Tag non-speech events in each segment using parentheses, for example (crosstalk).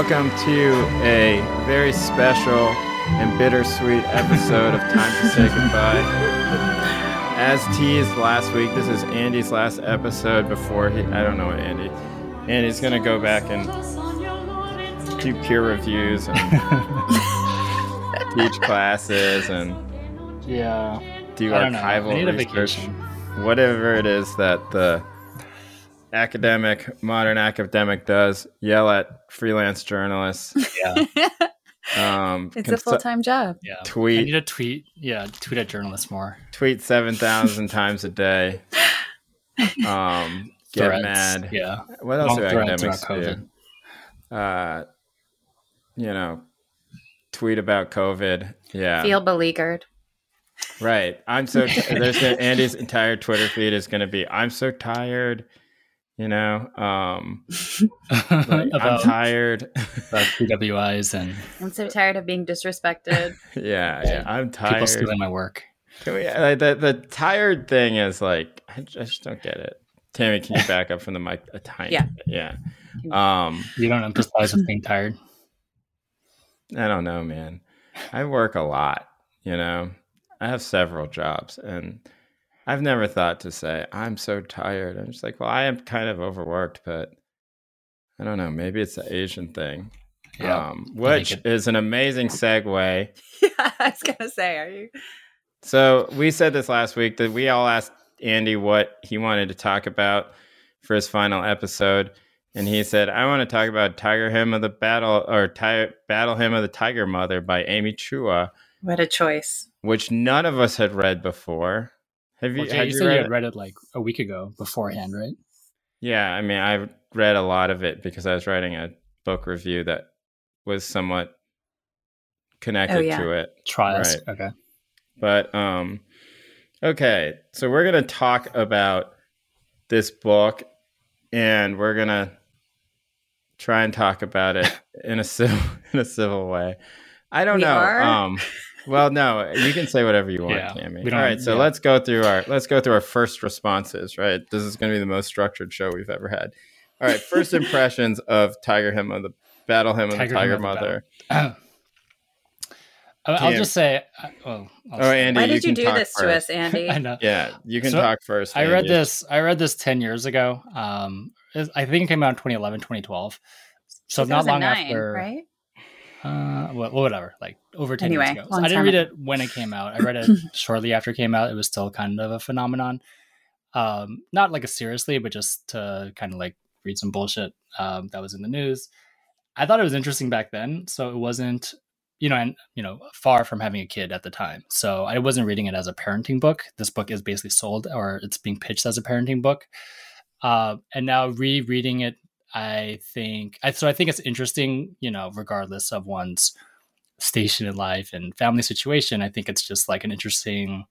Welcome to a very special and bittersweet episode of Time to Say Goodbye. As teased last week, this is Andy's last episode before he. I don't know what Andy. Andy's gonna go back and do peer reviews and (laughs) teach classes and Yeah. do I don't know. I archival need a research. vacation. Whatever it is that the academic, modern academic does, yell at freelance journalists. Yeah. (laughs) Um, it's a full time job. Yeah. I Tweet. need to tweet. Yeah. Tweet at journalists more. tweet 7,000 (laughs) times a day. Um, get Threads. mad. Yeah. What else Long do academics about do? Uh, you know, tweet about COVID. Yeah. Feel beleaguered. right. I'm so, (laughs) t- there's gonna, Andy's entire Twitter feed is going to be, I'm so tired. You know, um, (laughs) like, I'm tired. (laughs) about PWIs and I'm so tired of being disrespected. (laughs) yeah, yeah, I'm tired people tired. stealing my work. Can we, like, the the tired thing is like I just don't get it. Tammy, can you back up from the mic a tiny Yeah. bit? Yeah. Um, You don't emphasize with being tired. I don't know, man. I work a lot, you know. I have several jobs and I've never thought to say I'm so tired. I'm just like, well, I am kind of overworked, but I don't know, maybe it's the Asian thing. Yeah. Um, which think is an amazing segue (laughs) yeah, I was gonna say, are you? So we said this last week that we all asked Andy what he wanted to talk about for his final episode, and he said, "I want to talk about Tiger Hymn of the Battle or Ti- Battle Hymn of the Tiger Mother by Amy Chua, What a choice. which none of us had read before. Have you? Well, Jay, had you you said read you had read it like a week ago beforehand, right? Yeah, I mean, I read a lot of it because I was writing a book review that was somewhat connected Oh, yeah. to it. Try us. Right. Okay. But um okay, so we're going to talk about this book and we're going to try and talk about it (laughs) in a civil (laughs) in a civil way. I don't We know. are? Um well, no, you can say whatever you want, Yeah, Tammy. we All so yeah. let's go through our let's go through our first responses, right? This is going to be the most structured show we've ever had. All right, first (laughs) impressions of Tiger Hymn of the Battle Hymn of Tiger the Tiger Hymn of the Mother. I- (clears throat) I'll just say. uh, Oh, I'll Oh, say- Andy, Why did you, can do talk this to us, Andy? (laughs) I know. Yeah, you can So, talk first. I read this. I read this ten years ago. Um, I think it came out in 2011, 2012. So not long 2009, after. right? Uh, well, whatever. Like over ten Anyway, years ago. So I didn't read it when it came out. I read it (laughs) shortly after it came out. It was still kind of a phenomenon. Um, not like a seriously, but just to kind of like read some bullshit um, that was in the news. I thought it was interesting back then, so it wasn't, you know, and you know, far from having a kid at the time. So I wasn't reading it as a parenting book. This book is basically sold, or it's being pitched as a parenting book. Uh, and now rereading it, I think, I, so I think it's interesting, you know, regardless of one's station in life and family situation. I think it's just like an interesting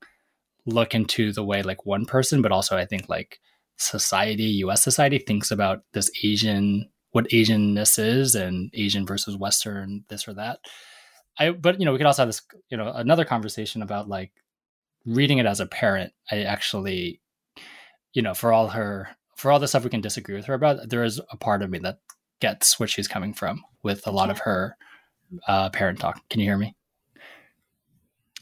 look into the way like one person, but also I think like society, US society thinks about this Asian, what Asianness is and Asian versus Western, this or that. I, but you know, we could also have this, you know, another conversation about like reading it as a parent. I actually, you know, for all her, for all the stuff we can disagree with her about, there is a part of me that gets where she's coming from with a lot of her uh, parent talk. Can you hear me?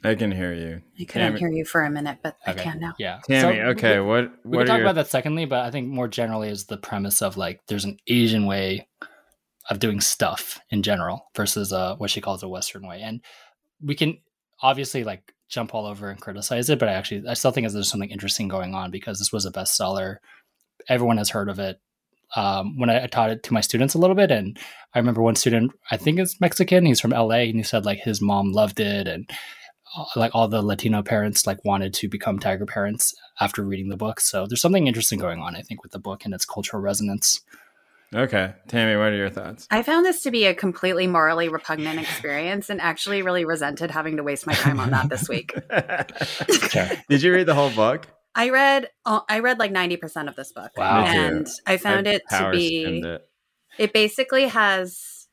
I can hear you. I couldn't Tammy- hear you for a minute, but I can now. Yeah. Tammy, So okay, We, what we what can are talk your about that secondly, but I think more generally is the premise of like there's an Asian way of doing stuff in general versus uh, what she calls a Western way, and we can obviously like jump all over and criticize it, but I actually I still think there's something interesting going on because this was a bestseller. Everyone has heard of it. Um, when I, I taught it to my students a little bit, and I remember one student, I think is Mexican, he's from LA, and he said like his mom loved it, and uh, like all the Latino parents like wanted to become tiger parents after reading the book. So there's something interesting going on, I think, with the book and its cultural resonance. Okay, Tammy, what are your thoughts? I found this to be a completely morally repugnant experience and actually really resented having to waste my time on that this week. (laughs) Okay. Did you read the whole book? I read uh, I read like 90% of this book. Wow. And I found I it to be it. it basically has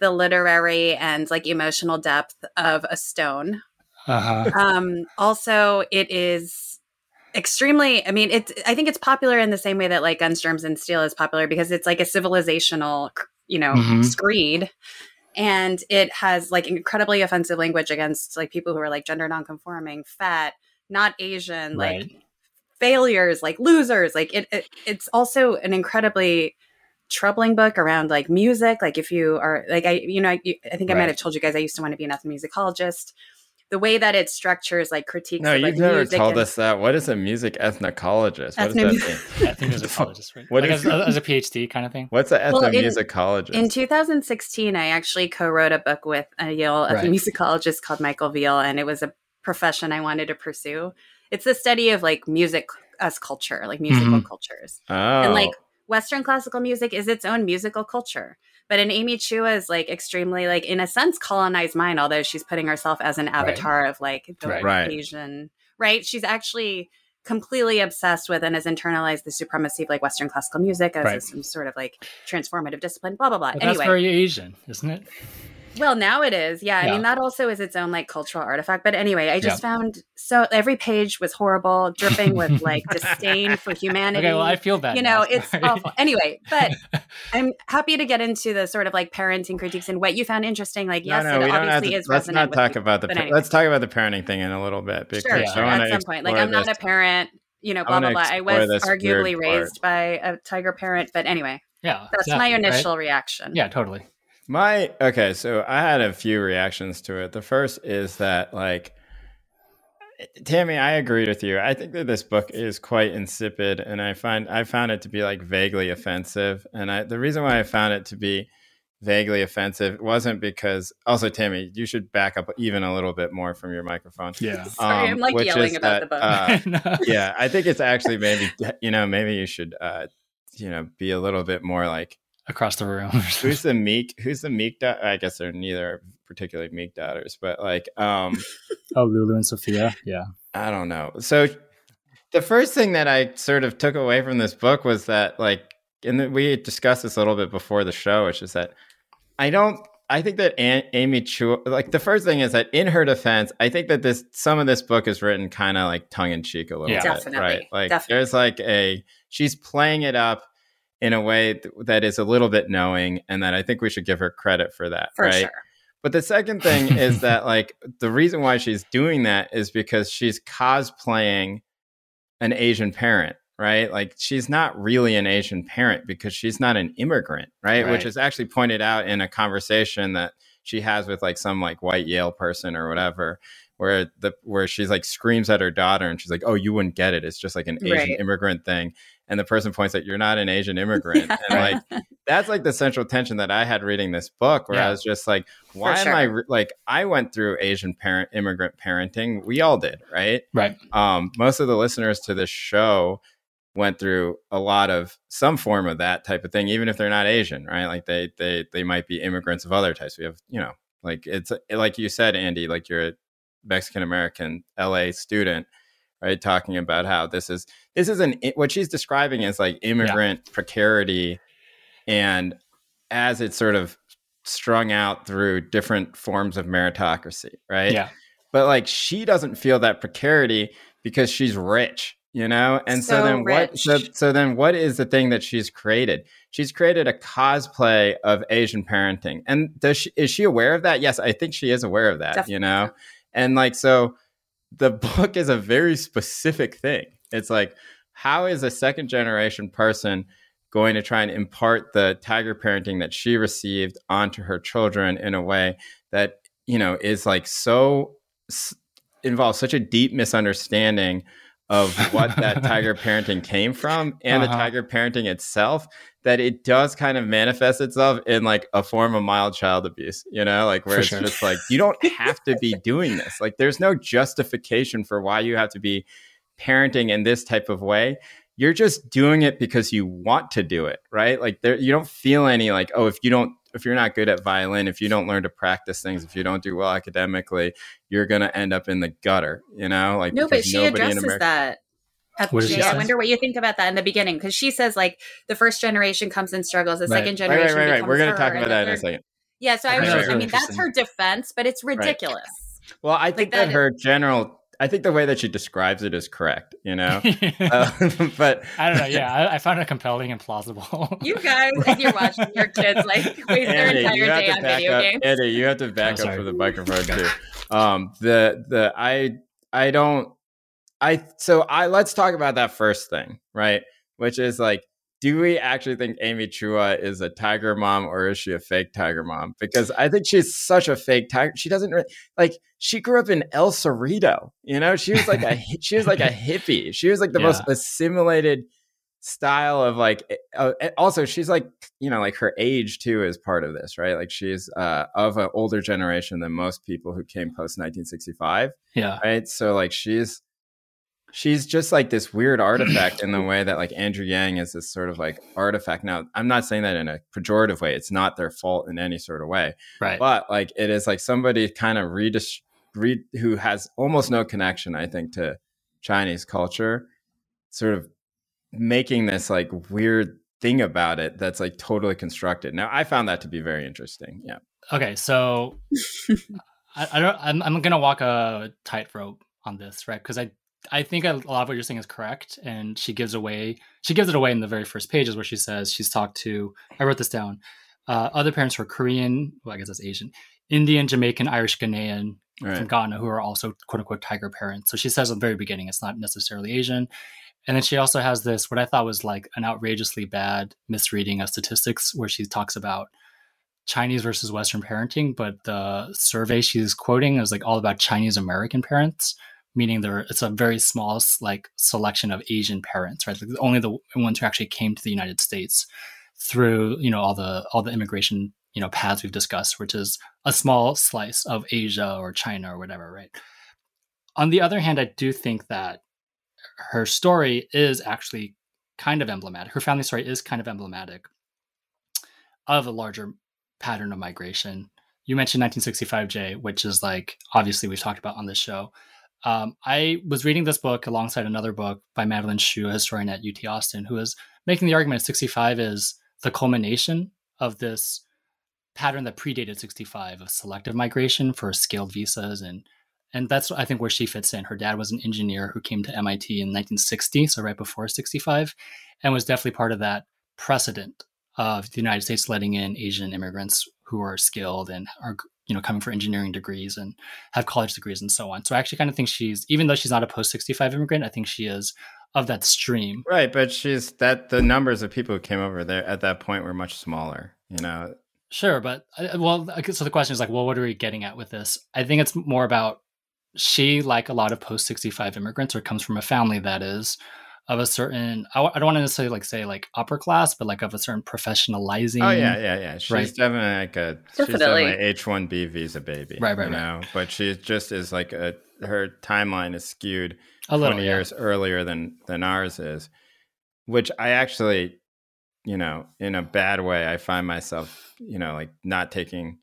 the literary and like emotional depth of a stone. Uh huh. Um also it is extremely i mean it's i think it's popular in the same way that like guns germs and steel is popular because it's like a civilizational you know, Mhm. screed. And it has like incredibly offensive language against like people who are like gender nonconforming, fat, not Asian, like failures, like losers. Like it, it it's also an incredibly troubling book around like music. Like if you are like I, you know, I, I think I might have told you guys I used to want to be an ethnomusicologist. The way that it structures like critiques. No, of, like, you've never music told and- us that. What is a music ethnocologist? What does that mean? I think there's a right? What like is- as, as a PhD kind of thing. What's an Well, in- ethnomusicologist? In 2016, I actually co-wrote a book with a Yale Right. ethnomusicologist called Michael Veal, and it was a profession I wanted to pursue. It's the study of like music as culture, like musical mm-hmm. cultures. oh, and like western classical music is its own musical culture but in amy chua's like extremely like in a sense colonized mind although she's putting herself as an avatar of like the Right. Right. asian right she's actually completely obsessed with and has internalized the supremacy of like western classical music as Right. some sort of like transformative discipline blah blah blah But that's very Asian, isn't it? Well, now it is. Yeah. I Yeah. mean, that also is its own like cultural artifact. But anyway, I just Yeah. found so every page was horrible, dripping with (laughs) like disdain for humanity. Okay, well, I feel bad. you now, know, it's sorry. awful. Anyway, but (laughs) I'm happy to get into the sort of like parenting critiques and what you found interesting. Like, yes, no, no, it we don't obviously to, is let's resonant not talk people, about the. pa- anyway. Let's talk about the parenting thing in a little bit because Sure, sure. I at some point. Like, I'm not a parent. You know, blah blah blah. I was arguably weird part. raised by a tiger parent, but anyway, yeah, that's exactly, my right? initial reaction. Yeah, totally. My okay, so I had a few reactions to it. The first is that like Tammy, I agreed with you. I think that this book is quite insipid and I find I found it to be like vaguely offensive. And I the reason why I found it to be vaguely offensive wasn't because also Tammy, you should back up even a little bit more from your microphone. Yeah. (laughs) Sorry, I'm Um, like which yelling about that, the book. uh, (laughs) No. yeah, I think it's actually maybe you know maybe you should uh, you know be a little bit more like Across the room. (laughs) who's the meek who's the meek da- I guess they're neither particularly meek daughters, but like um (laughs) oh, Lulu and Sophia. Yeah. I don't know. So the first thing that I sort of took away from this book was that like and we discussed this a little bit before the show, which is that I don't I think that An- Amy Chua, like the first thing is that in her defense, I think that this some of this book is written kind of like tongue in cheek a little Yeah. bit, Definitely, right? Like definitely. there's like a she's playing it up in a way th- that is a little bit knowing, and that I think we should give her credit for that, for right? sure. But the second thing is (laughs) that like the reason why she's doing that is because she's cosplaying an Asian parent, right? Like she's not really an Asian parent because she's not an immigrant, right? Which is actually pointed out in a conversation that she has with like some like white Yale person or whatever, where the where she's like screams at her daughter and she's like, "Oh, you wouldn't get it. It's just like an Asian Right. immigrant thing." And the person points out, "You're not an Asian (laughs) immigrant." And like (laughs) that's like the central tension that I had reading this book, where I was just like, why sure. am I re- like I went through Asian parent immigrant parenting. We all did, right? Right. Um, most of the listeners to this show went through a lot of some form of that type of thing, even if they're not Asian, right? Like they they they might be immigrants of other types. We have, you know, like it's like you said, Andy, like you're a Mexican American LA student, right? Talking about how this is this is an what she's describing is like immigrant precarity, and as it's sort of strung out through different forms of meritocracy, right? Yeah. but like she doesn't feel that precarity because she's rich you know? And so, So then what so, so then what is the thing that she's created? She's created a cosplay of asian parenting. And does she is she aware of that? Yes i think she is aware of that you know? and like so the book is a very specific thing it's like how is a second generation person going to try and impart the tiger parenting that she received onto her children in a way that you know is like so s- involves such a deep misunderstanding of what that (laughs) tiger parenting came from and the Uh-huh. tiger parenting itself that it does kind of manifest itself in like a form of mild child abuse you know like where For it's sure. just like you don't have to be doing this like there's no justification for why you have to be parenting in this type of way you're just doing it because you want to do it right like there you don't feel any like oh if you don't if you're not good at violin if you don't learn to practice things if you don't do well academically you're going to end up in the gutter you know like No, but she addresses America- that. At, What does I wonder what you think about that in the beginning because she says like the first generation comes and struggles, the Right. second generation right right, right. becomes we're going to talk about the that in a second Yeah, so I was that's just, I really mean, that's her defense, but it's ridiculous. well i think that that her general I think the way that she describes it is correct, you know. uh, (laughs) (laughs) but I don't know. Yeah, (laughs) I, I, found it compelling and plausible. You guys, as you're watching your kids like waste their entire day on video up, games. Eddie, you have to back oh, up for the microphone too. Um, the the I I don't I so I let's talk about that first thing, right? Which is like do we actually think Amy Chua is a tiger mom or is she a fake tiger mom? Because I think she's such a fake tiger. She doesn't really, like she grew up in El Cerrito. You know, she was like a she was like a (laughs) hippie. She was like the yeah. most assimilated style of like. Uh, also, she's like you know like her age too is part of this, right? Like she's uh, of an older generation than most people who came post 1965. Yeah. Right. So like she's she's just like this weird artifact in the (coughs) way that like Andrew Yang is this sort of like artifact. Now, I'm not saying that in a pejorative way. It's not their fault in any sort of way. Right. But like it is like somebody kind of redis- re- who has almost no connection, I think, to Chinese culture, sort of making this like weird thing about it that's like totally constructed. Now, I found that to be very interesting. Yeah. Okay, so (laughs) I, I don't. I'm, I'm gonna walk a tightrope on this, right? Because I I think a lot of what you're saying is correct, and she gives away she gives it away in the very first pages where she says she's talked to. I wrote this down. Uh, other parents who are Korean, well, I guess that's Asian, Indian, Jamaican, Irish, Ghanaian right. from Ghana, who are also quote unquote tiger parents. So she says at the very beginning it's not necessarily Asian. And then she also has this, what I thought was like an outrageously bad misreading of statistics, where she talks about Chinese versus Western parenting, but the survey she's quoting is like all about Chinese American parents meaning there it's a very small like selection of Asian parents, right? Like only the ones who actually came to the United States through you know all the all the immigration you know paths we've discussed, which is a small slice of Asia or China or whatever, right? On the other hand, I do think that her story is actually kind of emblematic. Her family story is kind of emblematic of a larger pattern of migration. You mentioned 1965J, which is like obviously we've talked about on this show. Um, I was reading this book alongside another book by Madeline Hsu, a historian at UT Austin, who is making the argument 65 is the culmination of this pattern that predated 65 of selective migration for skilled visas and and that's I think where she fits in. Her dad was an engineer who came to MIT in 1960, so right before 65, and was definitely part of that precedent of the United States letting in Asian immigrants who are skilled and are you know coming for engineering degrees and have college degrees and so on. So i actually kind of think she's even though she's not a post 65 immigrant i think she is of that stream. Right but she's that the numbers of people who came over there at that point were much smaller you know? Sure but uh, well so the question is like well what are we getting at with this? I think it's more about she like a lot of post 65 immigrants or comes from a family that is of a certain I, I don't want to necessarily like say like upper class, but like of a certain professionalizing. Oh yeah, yeah, yeah. She's right? definitely like a she's definitely H one B visa baby, right, right, you know? Right. But she just is like a her timeline is skewed a little, twenty yeah. years earlier than than ours is, which I actually, you know, in a bad way, I find myself, you know, like not taking.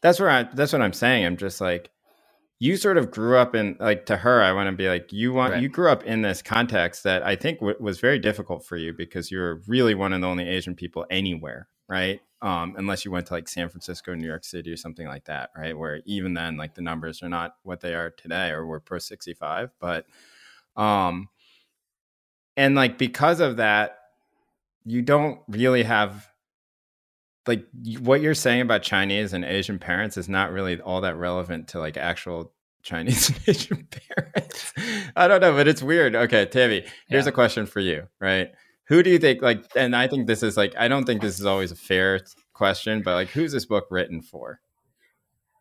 That's where I. That's what I'm saying. I'm just like you sort of grew up in like to her i want to be like you want right. you grew up in this context that i think w- was very difficult for you because you're really one of the only asian people anywhere right um, unless you went to like san francisco new york city or something like that right where even then like the numbers are not what they are today or we're pro 65 but um and like because of that you don't really have like what you're saying about Chinese and Asian parents is not really all that relevant to like actual Chinese (laughs) and Asian parents. I don't know, but it's weird. Okay, Tammy, here's yeah. a question for you, right? Who do you think like and I think this is like I don't think this is always a fair question, but like who's this book written for?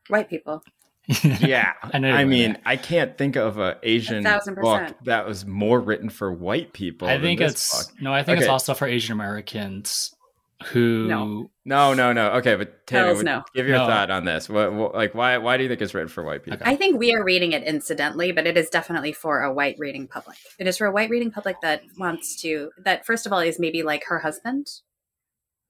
White people. (laughs) yeah, I, I mean, that. I can't think of an Asian book that was more written for white people. I think it's book. no, I think okay. it's also for Asian Americans who no no no no okay but Tammy, no. give your no. thought on this what, what, like why why do you think it's written for white people i think we are reading it incidentally but it is definitely for a white reading public it is for a white reading public that wants to that first of all is maybe like her husband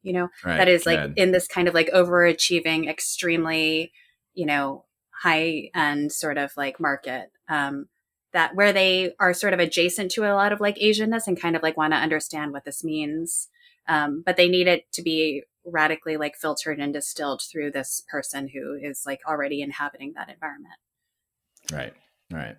you know right. that is like Good. in this kind of like overachieving extremely you know high end sort of like market um that where they are sort of adjacent to a lot of like asianness and kind of like want to understand what this means um, but they need it to be radically like filtered and distilled through this person who is like already inhabiting that environment. Right. Right.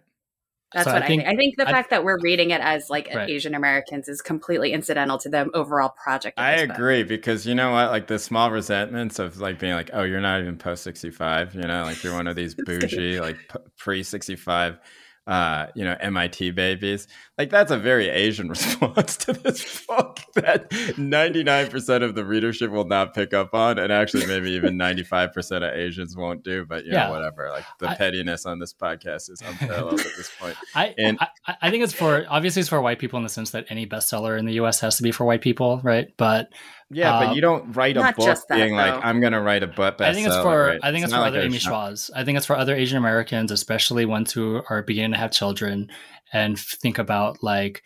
That's so what I think, I think. I think the I, fact that we're reading it as like right. Asian Americans is completely incidental to the overall project. I agree book. because you know what, like the small resentments of like being like, oh, you're not even post sixty five, you know, like you're one of these (laughs) bougie like pre sixty five uh, you know, MIT babies. Like that's a very Asian (laughs) response to this book (laughs) that 99% of the readership will not pick up on, and actually maybe even (laughs) 95% of Asians won't do. But you yeah. know, whatever. Like the I, pettiness on this podcast is unparalleled at this point. I, and I, I think it's for obviously it's for white people in the sense that any bestseller in the U.S. has to be for white people, right? But yeah, but um, you don't write a book that, being though. like, "I'm going to write a book." I think it's for right? I think it's, it's for other like Amy Chuas. I think it's for other Asian Americans, especially ones who are beginning to have children and think about like,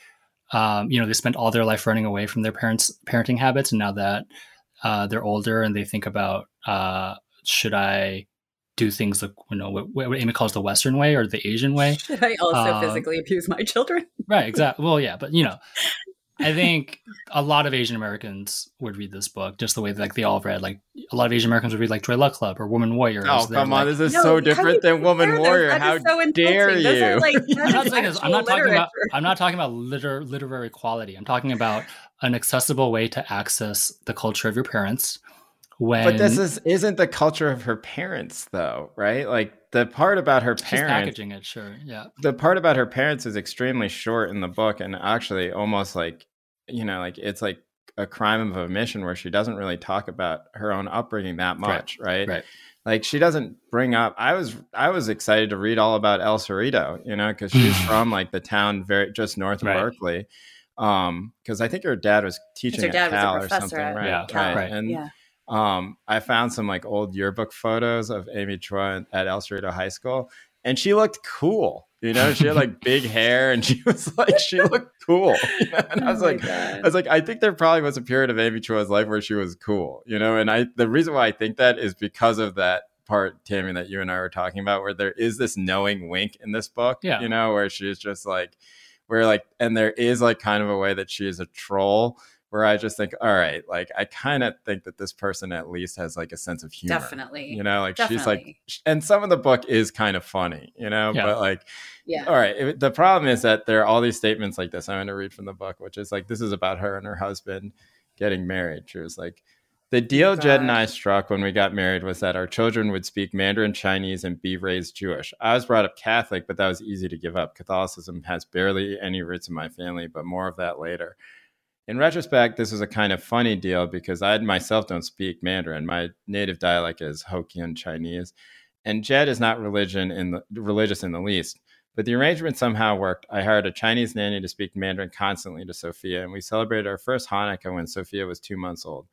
um, you know, they spent all their life running away from their parents' parenting habits, and now that uh, they're older and they think about, uh, should I do things like you know what, what, Amy calls the Western way or the Asian way? (laughs) Should I also um, physically abuse my children? right. Exactly. Well, yeah, but you know, I think a lot of Asian Americans would read this book just the way that, like they all read. Like a lot of Asian Americans would read like Joy Luck Club or Woman Warrior. Oh come on, this is no, so different than Woman Warrior. How so dare you? Like, I'm not saying this. I'm not talking about. I'm not talking about liter- literary quality. I'm talking about an accessible way to access the culture of your parents. When, but this is isn't the culture of her parents though, right? Like the part about her parents She's packaging it, sure, yeah. The part about her parents is extremely short in the book, and actually almost like you know, like it's like a crime of omission where she doesn't really talk about her own upbringing that much, right? Right. right. Like she doesn't bring up. I was I was excited to read all about El Cerrito, you know, because she's (laughs) from like the town very just north of right. Berkeley. Um, because I think her dad was teaching her dad at Cal or something, at, right? Yeah, right. right. And yeah. Um, I found some like old yearbook photos of Amy Chua at El Cerrito High School, and she looked cool. You know, she had like (laughs) big hair and she was like, she looked cool. (laughs) You know? And I was oh like, God. I was like, I think there probably was a period of Amy Chua's life where she was cool, you know? And I, the reason why I think that is because of that part, Tammy, that you and I were talking about, where there is this knowing wink in this book, yeah. you know, where she's just like, where like, and there is like kind of a way that she is a troll where I just think, all right, like I kind of think that this person at least has like a sense of humor. Definitely. You know, like Definitely. she's like, and some of the book is kind of funny, you know, yeah. but like, yeah. All right. It, the problem is that there are all these statements like this. I'm going to read from the book, which is like, this is about her and her husband getting married. She was like, the deal God. Jed and I struck when we got married was that our children would speak Mandarin Chinese and be raised Jewish. I was brought up Catholic, but that was easy to give up. Catholicism has barely any roots in my family, but more of that later in retrospect, this is a kind of funny deal because I myself don't speak Mandarin. My native dialect is Hokkien Chinese, and Jed is not religion in the, religious in the least. But the arrangement somehow worked. I hired a Chinese nanny to speak Mandarin constantly to Sophia, and we celebrated our first Hanukkah when Sophia was two months old.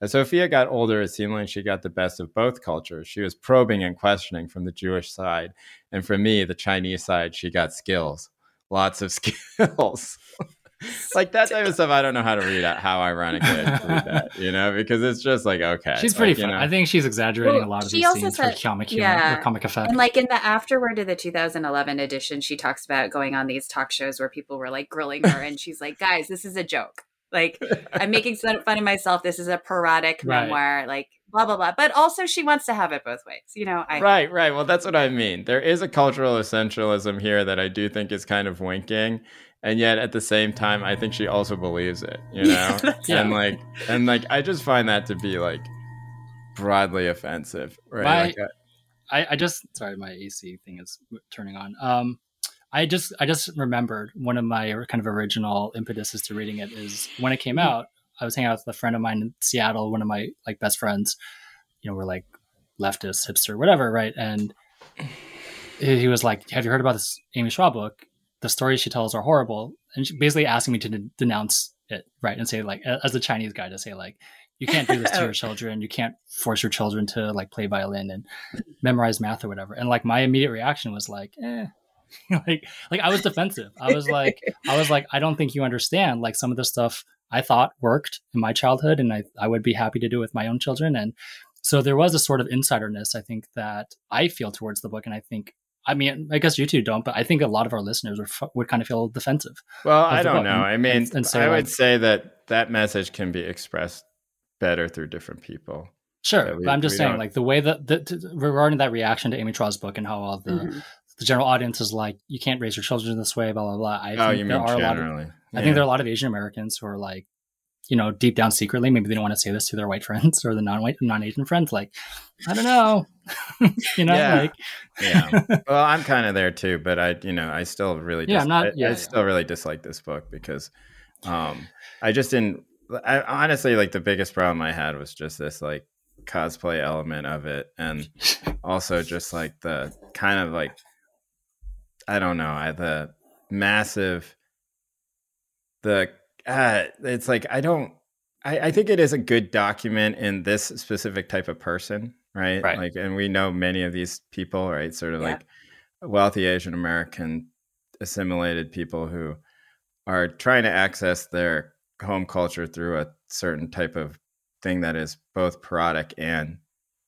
As Sophia got older, it seemed like she got the best of both cultures. She was probing and questioning from the Jewish side, and from me, the Chinese side, she got skills, lots of (laughs) skills (laughs) like that type of stuff. I don't know how to read it, how ironic it is to read that, (laughs) you know, because it's just like okay. She's pretty like, fun. You know. I think she's exaggerating well, a lot of these scenes said, for comic humor, yeah. comic effect. And like in the afterword of the 2011 edition, she talks about going on these talk shows where people were like grilling her, and she's like, "Guys, this is a joke. Like I'm making fun of myself. This is a parodic right. memoir. Like." Blah blah blah, but also she wants to have it both ways, you know. I, right, right. Well, that's what I mean. There is a cultural essentialism here that I do think is kind of winking, and yet at the same time i think she also believes it you know? (laughs) yeah. and like and like i just find that to be like broadly offensive right? My, like, I, I just sorry my ac thing is turning on. Um i just i just remembered one of my kind of original impetuses to reading it is when it came mm-hmm. out i was hanging out with a friend of mine in seattle one of my like best friends you know we're like leftist hipster whatever right? And he was like have you heard about this amy chua book the stories she tells are horrible, and she basically asking me to de- denounce it, right, and say like, as a Chinese guy, to say like, you can't do this to your (laughs) children. You can't force your children to like play violin and memorize math or whatever. And like my immediate reaction was like, eh. (laughs) like like I was defensive. I was like I was like I don't think you understand like some of the stuff I thought worked in my childhood and I I would be happy to do with my own children and so there was a sort of insiderness I think that I feel towards the book and I think I mean, I guess you two don't, but I think a lot of our listeners would, would kind of feel defensive. Well, I don't know. I mean, and, and I would say that that message can be expressed better through different people. Sure, we, but I'm just saying, don't... like the way that the, regarding that reaction to Amy Chua's book and how all the mm-hmm. the general audience is like, you can't raise your children this way, blah blah blah. I oh, you mean generally? Of, yeah. I think there are a lot of Asian Americans who are like, you know, deep down secretly, maybe they don't want to say this to their white friends or the non-white, non-Asian friends. Like, I don't know, (laughs) you know, yeah. like, yeah. (laughs) Well, I'm kind of there too, but I, you know, I still really, yeah, I'm not, I, yeah, I yeah. still really dislike this book because, um, I just didn't. I honestly like the biggest problem I had was just this like cosplay element of it, and also just like the kind of like, I don't know, I the massive, the uh, it's like I don't. I, I think it is a good document in this specific type of person, right? Right. Like, and we know many of these people, right? Sort of Yeah. like wealthy Asian American assimilated people who are trying to access their home culture through a certain type of thing that is both parodic and,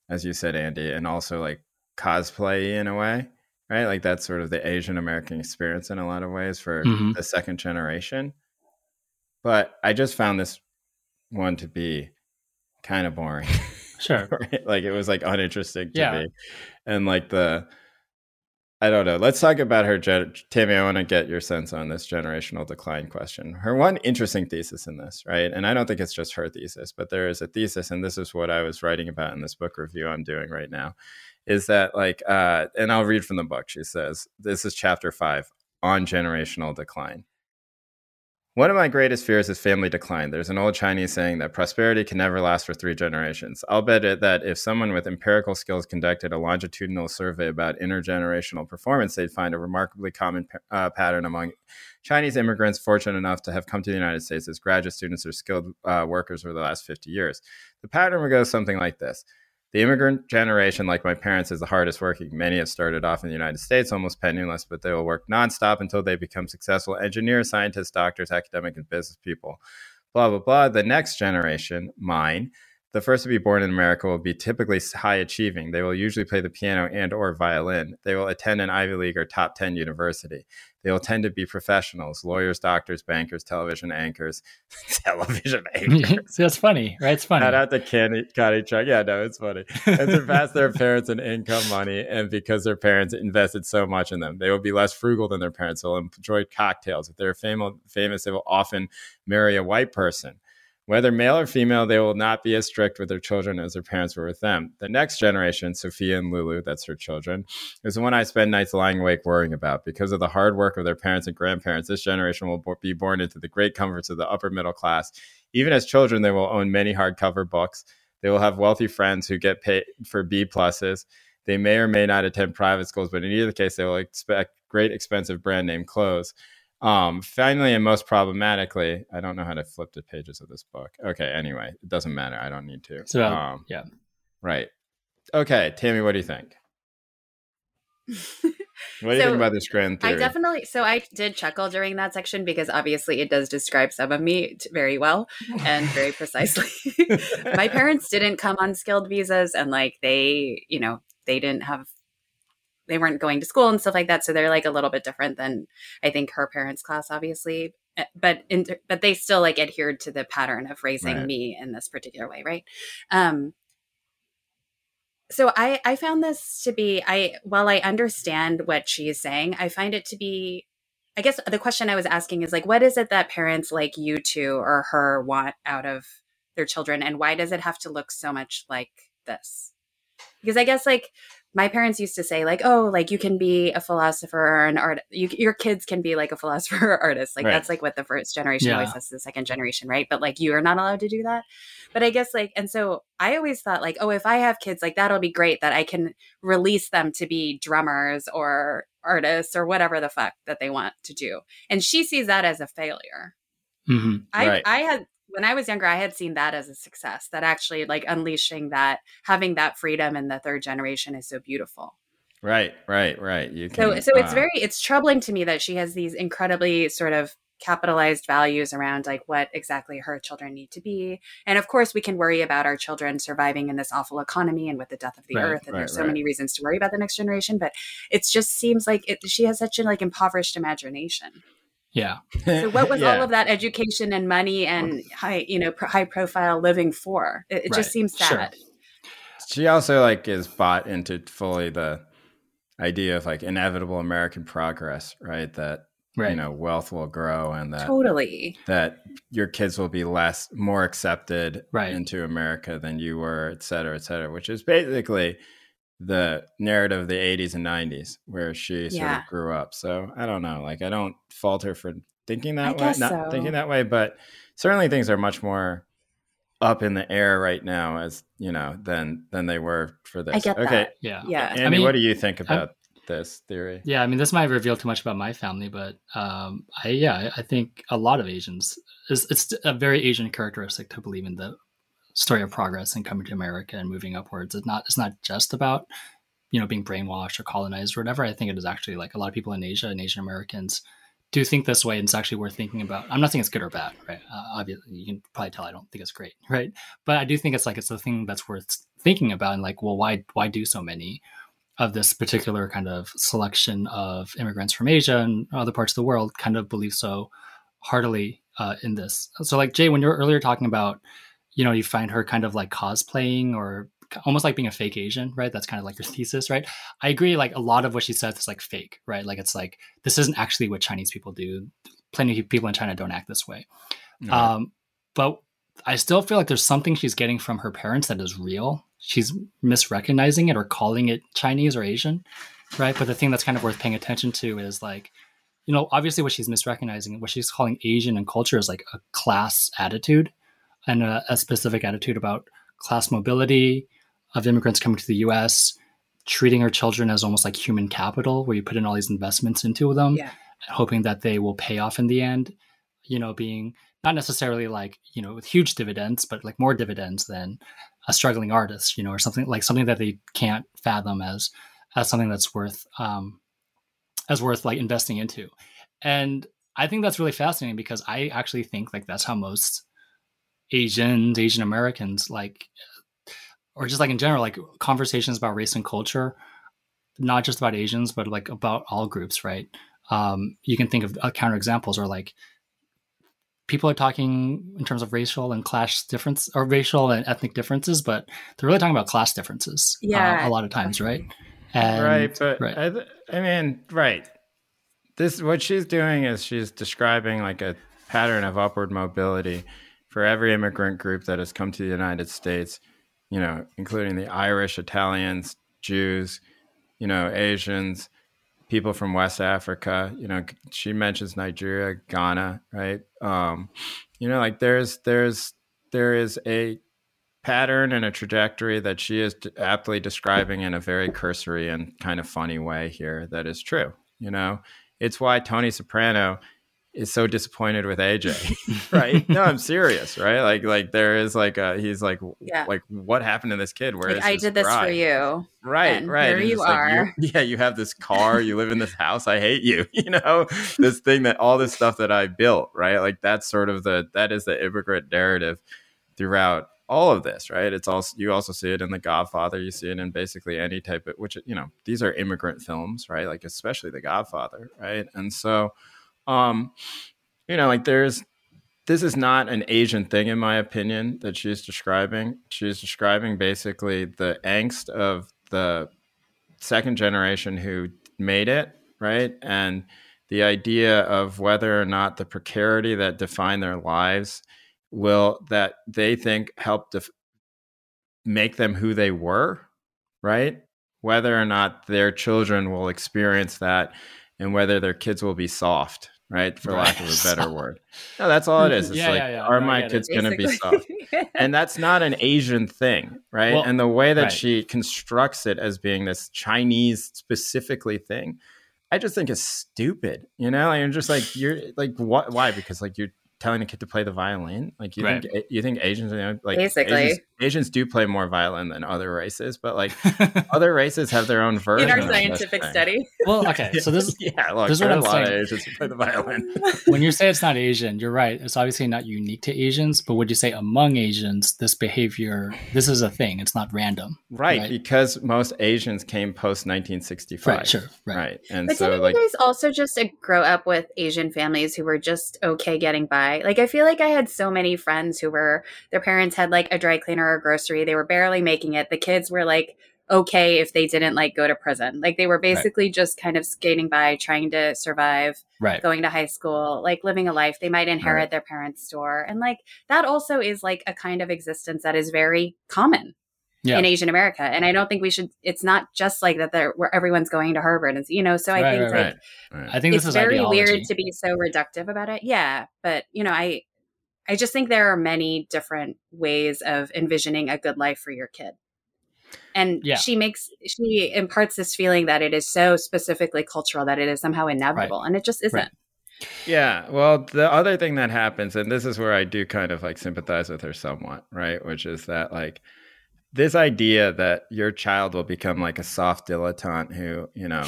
as you said, Andy, and also like cosplay in a way, right? Like that's sort of the Asian American experience in a lot of ways for Mhm. the second generation. But I just found this one to be kind of boring. Sure. (laughs) right? Like it was like uninteresting to Yeah. me. And like the I don't know. Let's talk about her gen- Tammy, I want to get your sense on this generational decline question. Her one interesting thesis in this, right? And I don't think it's just her thesis, but there is a thesis and this is what I was writing about in this book review I'm doing right now. Is that like uh and I'll read from the book. She says, this is chapter 5 on generational decline. One of my greatest fears is family decline. There's an old Chinese saying that prosperity can never last for three generations. I'll bet it that if someone with empirical skills conducted a longitudinal survey about intergenerational performance, they'd find a remarkably common uh, pattern among Chinese immigrants fortunate enough to have come to the United States as graduate students or skilled uh, workers over the last 50 years. The pattern would go something like this. The immigrant generation, like my parents, is the hardest working. Many have started off in the United States almost penniless, but they will work nonstop until they become successful engineers, scientists, doctors, academic, and business people. Blah, blah, blah. The next generation, mine, the first to be born in America will be typically high achieving. They will usually play the piano and or violin. They will attend an Ivy League or top 10 university. They will tend to be professionals, lawyers, doctors, bankers, television anchors, (laughs) television (laughs) anchors. That's funny, right? It's funny. Shout out to Candy, Connie Chung. Yeah, no, it's funny. And surpass their (laughs) parents in income, money, and because their parents invested so much in them, they will be less frugal than their parents. They'll enjoy cocktails. If they're fam- famous, they will often marry a white person. Whether male or female, they will not be as strict with their children as their parents were with them. The next generation, Sophia and Lulu, that's her children, is the one I spend nights lying awake worrying about. Because of the hard work of their parents and grandparents, this generation will be born into the great comforts of the upper middle class. Even as children, they will own many hardcover books. They will have wealthy friends who get paid for B pluses. They may or may not attend private schools, but in either case, they will expect great expensive brand name clothes. Um, finally, and most problematically, I don't know how to flip the pages of this book. Okay, anyway, it doesn't matter. I don't need to. So, um, yeah. Right. Okay, Tammy, what do you think? (laughs) What do you So, think about this grand theory? I definitely so I did chuckle during that section because obviously it does describe some of me very well and very (laughs) precisely. (laughs) My parents didn't come on skilled visas and like they, you know, they didn't have they weren't going to school and stuff like that so they're like a little bit different than I think her parents class obviously. Eh, But in, but they still like adhered to the pattern of raising Right. me in this particular way, right? Um so I I found this to be I while I understand what she is saying, I find it to be I guess the question I was asking is like what is it that parents like you two or her want out of their children and why does it have to look so much like this? Because I guess like my parents used to say like oh like you can be a philosopher or an art you, your kids can be like a philosopher or (laughs) artist like Right. that's like what the first generation always says to the second generation right but like you are not allowed to do that but I guess like, and so I always thought like, oh, if I have kids, like that'll be great that I can release them to be drummers or artists or whatever the fuck that they want to do. And she sees that as a failure. hmm I, Right. I had, when I was younger, I had seen that as a success, that actually like unleashing that, having that freedom in the third generation is so beautiful. right, right, right. You So, can, so it's uh, very, it's troubling to me that she has these incredibly sort of capitalized values around like what exactly her children need to be. And of course, we can worry about our children surviving in this awful economy and with the death of the Right, earth. And right, there's so right. many reasons to worry about the next generation, but it just seems like it, she has such an like impoverished imagination. Yeah. So what was (laughs) Yeah. all of that education and money and high, you know, pro- high profile living for? It, it Right, just seems sure. sad. She also like is bought into fully the idea of like inevitable American progress, right? That right. you know wealth will grow and that totally that your kids will be less more accepted right. into America than you were, et cetera, et cetera, which is basically the narrative of the 80s and 90s where she sort yeah. of grew up. So I don't know. Like I don't fault her for thinking that I way, not so. thinking that way, but certainly things are much more up in the air right now as you know than than they were for this. I get okay. That. Yeah. Yeah. Andy, I mean, what do you think about I'm, this theory? Yeah, I mean this might reveal too much about my family, but um I yeah, I think a lot of Asians it's, it's a very Asian characteristic to believe in the story of progress and coming to America and moving upwards. It's not it's not just about you know being brainwashed or colonized or whatever. I think it is actually like a lot of people in Asia and Asian Americans do think this way and it's actually worth thinking about i'm not saying it's good or bad right uh, obviously you can probably tell i don't think it's great (laughs) right but i do think it's like it's the thing that's worth thinking about and like well why why do so many of this particular kind of selection of immigrants from asia and other parts of the world kind of believe so heartily uh, in this so like jay when you were earlier talking about you know you find her kind of like cosplaying or almost like being a fake Asian, right? That's kind of like your thesis, right? I agree. Like a lot of what she says is like fake, right? Like it's like this isn't actually what Chinese people do. Plenty of people in China don't act this way. Um, but I still feel like there's something she's getting from her parents that is real. She's misrecognizing it or calling it Chinese or Asian, right? But the thing that's kind of worth paying attention to is like, you know, obviously what she's misrecognizing, what she's calling Asian and culture is like a class attitude and a, a specific attitude about class mobility, of immigrants coming to the US, treating our children as almost like human capital, where you put in all these investments into them, yeah. hoping that they will pay off in the end. You know, being not necessarily like you know with huge dividends, but like more dividends than a struggling artist, you know, or something like something that they can't fathom as as something that's worth um, as worth like investing into. And I think that's really fascinating because I actually think like that's how most Asians, Asian Americans like or just like in general, like conversations about race and culture, not just about Asians, but like about all groups, right? Um, you can think of uh, counter examples or like people are talking in terms of racial and class difference or racial and ethnic differences, but they're really talking about class differences. Uh, yeah, uh, a lot of times, right? And, right, but right. I, I mean, right. This what she's doing is she's describing like a pattern of upward mobility for every immigrant group that has come to the United States you know, including the Irish, Italians, Jews, you know, Asians, people from West Africa. You know, she mentions Nigeria, Ghana, right? Um, you know, like there's there's there is a pattern and a trajectory that she is aptly describing in a very cursory and kind of funny way here that is true. You know, it's why Tony Soprano is so disappointed with AJ, (laughs) right? no, I'm (laughs) serious, right? Like, like there is like a, he's like, yeah. like what happened to this kid? Where like, I did this for you, right? right. Here you are. Like, (laughs) yeah, you have this car, you live in this house. I hate you. You know, this thing that all this stuff that I built, right? Like that's sort of the that is the immigrant narrative throughout all of this, right? It's also you also see it in The Godfather. You see it in basically any type of which you know these are immigrant films, right? Like especially The Godfather, right? And so um, you know, like there's this is not an Asian thing, in my opinion, that she's describing. She's describing basically the angst of the second generation who made it, right? And the idea of whether or not the precarity that defined their lives will, that they think help def- make them who they were, right? Whether or not their children will experience that and whether their kids will be soft right? For right. lack of a (laughs) better word. No, that's all it is. It's yeah, like, yeah, yeah. are no, my kids going to be soft? and (laughs) that's not an Asian thing, right? Well, and the way that right. she constructs it as being this Chinese specifically thing, I just think is stupid. You know, and you're just like, you're like, what? Why? Because like you're telling a kid to play the violin? Like you right. think you think Asians, you know, like basically Asians, Asians, do play more violin than other races, but like (laughs) other races have their own version. In our scientific study. Well, okay, so this is (laughs) yeah, look, this is what I'm saying. Asians play the violin. (laughs) when you say it's not Asian, you're right. It's obviously not unique to Asians, but would you say among Asians, this behavior, this is a thing? It's not random, right? right? Because most Asians came post 1965, right? Sure, right. right. And but so, didn't like, you guys also just grow up with Asian families who were just okay getting by? Like, I feel like I had so many friends who were their parents had like a dry cleaner or grocery. They were barely making it. The kids were like okay if they didn't like go to prison. Like they were basically right. just kind of skating by, trying to survive, right. going to high school, like living a life. They might inherit right. their parents' store. And like that also is like a kind of existence that is very common. Yeah. in Asian America. And I don't think we should, it's not just like that there where everyone's going to Harvard and, you know, so I right, think right, like, I think it's very ideology. weird to be so reductive about it. Yeah. But, you know, I, I just think there are many different ways of envisioning a good life for your kid and yeah. she makes she imparts this feeling that it is so specifically cultural that it is somehow inevitable right. and it just isn't right. yeah well the other thing that happens and this is where i do kind of like sympathize with her somewhat right which is that like this idea that your child will become like a soft dilettante who you know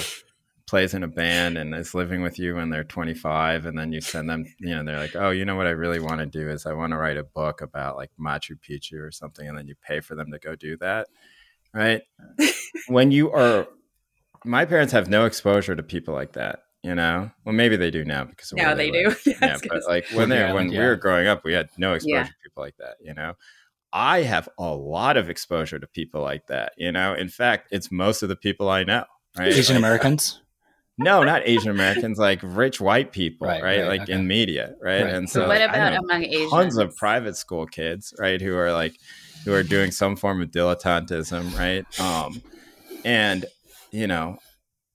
plays in a band and is living with you when they're 25 and then you send them you know they're like oh you know what i really want to do is i want to write a book about like machu picchu or something and then you pay for them to go do that right? (laughs) when you are, my parents have no exposure to people like that. You know, well, maybe they do now because now they, they do. (laughs) yeah, but like when they when yeah. we were growing up, we had no exposure yeah. to people like that. You know, I have a lot of exposure to people like that. You know, in fact, it's most of the people I know. Right? Asian like, Americans. (laughs) No, not Asian Americans, like rich white people, right? right? right like okay. in media, right? right? And so, so what about among Asians? Tons of private school kids, right, who are like who are doing some form of dilettantism, right? Um, and you know,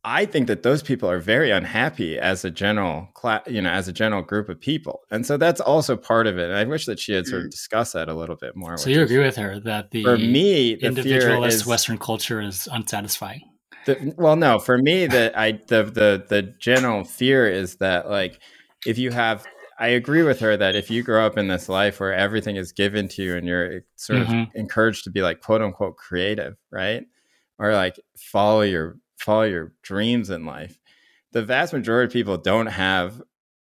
I think that those people are very unhappy as a general class, you know, as a general group of people, and so that's also part of it. And I wish that she had sort of mm. discussed that a little bit more. So you agree with her that the for me, the individualist is, Western culture is unsatisfying. The, well, no, for me, the I the the the general fear is that like if you have I agree with her that if you grow up in this life where everything is given to you and you're sort mm-hmm. of encouraged to be like quote unquote creative, right? Or like follow your follow your dreams in life. The vast majority of people don't have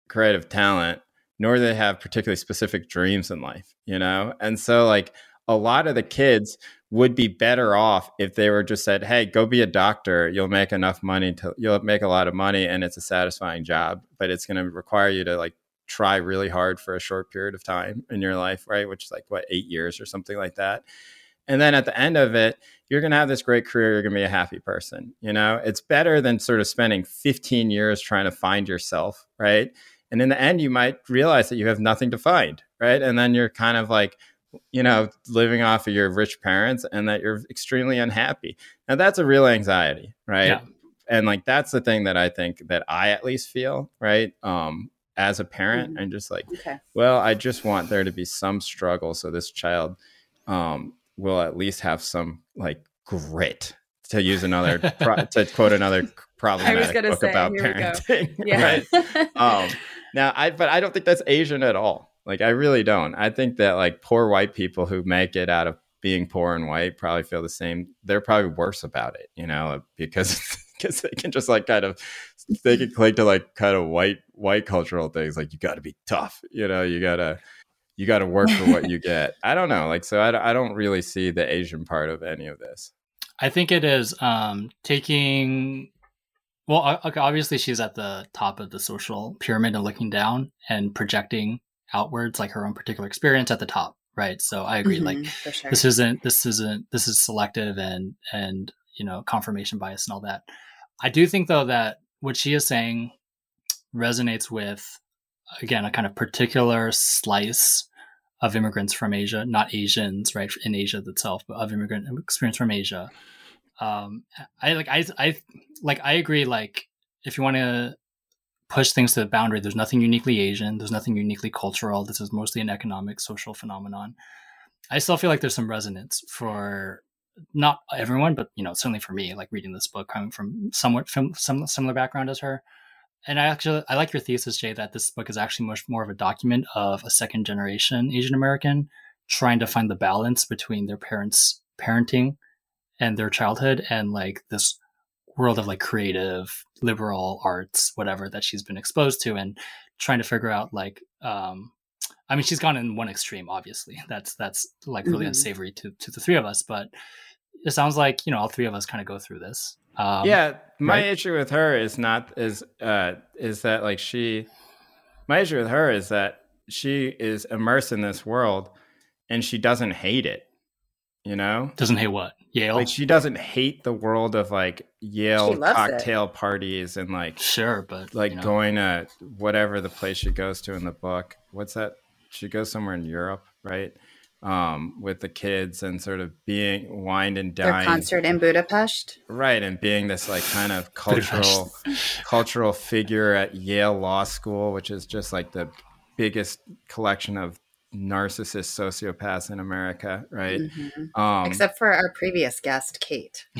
creative talent, nor do they have particularly specific dreams in life, you know? And so like a lot of the kids would be better off if they were just said, "Hey, go be a doctor. You'll make enough money to you'll make a lot of money and it's a satisfying job, but it's going to require you to like try really hard for a short period of time in your life, right? Which is like what, eight years or something like that. And then at the end of it, you're going to have this great career. You're going to be a happy person. You know, it's better than sort of spending 15 years trying to find yourself, right? And in the end, you might realize that you have nothing to find, right? And then you're kind of like, you know, living off of your rich parents and that you're extremely unhappy. Now, that's a real anxiety, right? Yeah. And like, that's the thing that I think that I at least feel, right? Um, as a parent mm-hmm. and just like okay. well i just want there to be some struggle so this child um, will at least have some like grit to use another (laughs) pro- to quote another problematic book say, about parenting (laughs) yeah. right? (laughs) Um, now i but i don't think that's asian at all. Like i really don't. I think that like poor white people who make it out of being poor and white probably feel the same. They're probably worse about it you know because because they can just like kind of they can cling to like kind of white white cultural things like you got to be tough you know? You gotta you gotta work for what you (laughs) get. I don't know like so I, I don't really see the asian part of any of this. I think it is um taking well okay, obviously she's at the top of the social pyramid and looking down and projecting outwards like her own particular experience at the top right? So i agree mm-hmm, like sure. this isn't this isn't this is selective and and you know confirmation bias and all that. I do think though that what she is saying resonates with again a kind of particular slice of immigrants from Asia, not Asians, right, in Asia itself, but of immigrant experience from Asia. Um, I like I I like I agree. Like if you want to push things to the boundary, there's nothing uniquely Asian. There's nothing uniquely cultural. This is mostly an economic, social phenomenon. I still feel like there's some resonance for not everyone, but you know, certainly for me, like reading this book, coming from somewhat from some similar background as her. And I actually I like your thesis, Jay, that this book is actually much more of a document of a second generation Asian American trying to find the balance between their parents' parenting and their childhood and like this world of like creative liberal arts whatever that she's been exposed to and trying to figure out like um I mean, she's gone in one extreme, obviously. That's that's like really mm-hmm. unsavory to to the three of us. But it sounds like you know all three of us kind of go through this. Um, yeah, my right? issue with her is not is uh is that like she, my issue with her is that she is immersed in this world, and she doesn't hate it. You know, doesn't hate what Yale. Like she doesn't hate the world of like Yale cocktail it. parties and like sure, but like you know. going to whatever the place she goes to in the book. What's that? She goes somewhere in Europe, right? Um, with the kids and sort of being wined and dined. Their concert in Budapest, right? And being this like kind of cultural cultural figure at Yale Law School, which is just like the biggest collection of narcissist sociopaths in America, right? Mm-hmm. Um, Except for our previous guest, Kate. (laughs)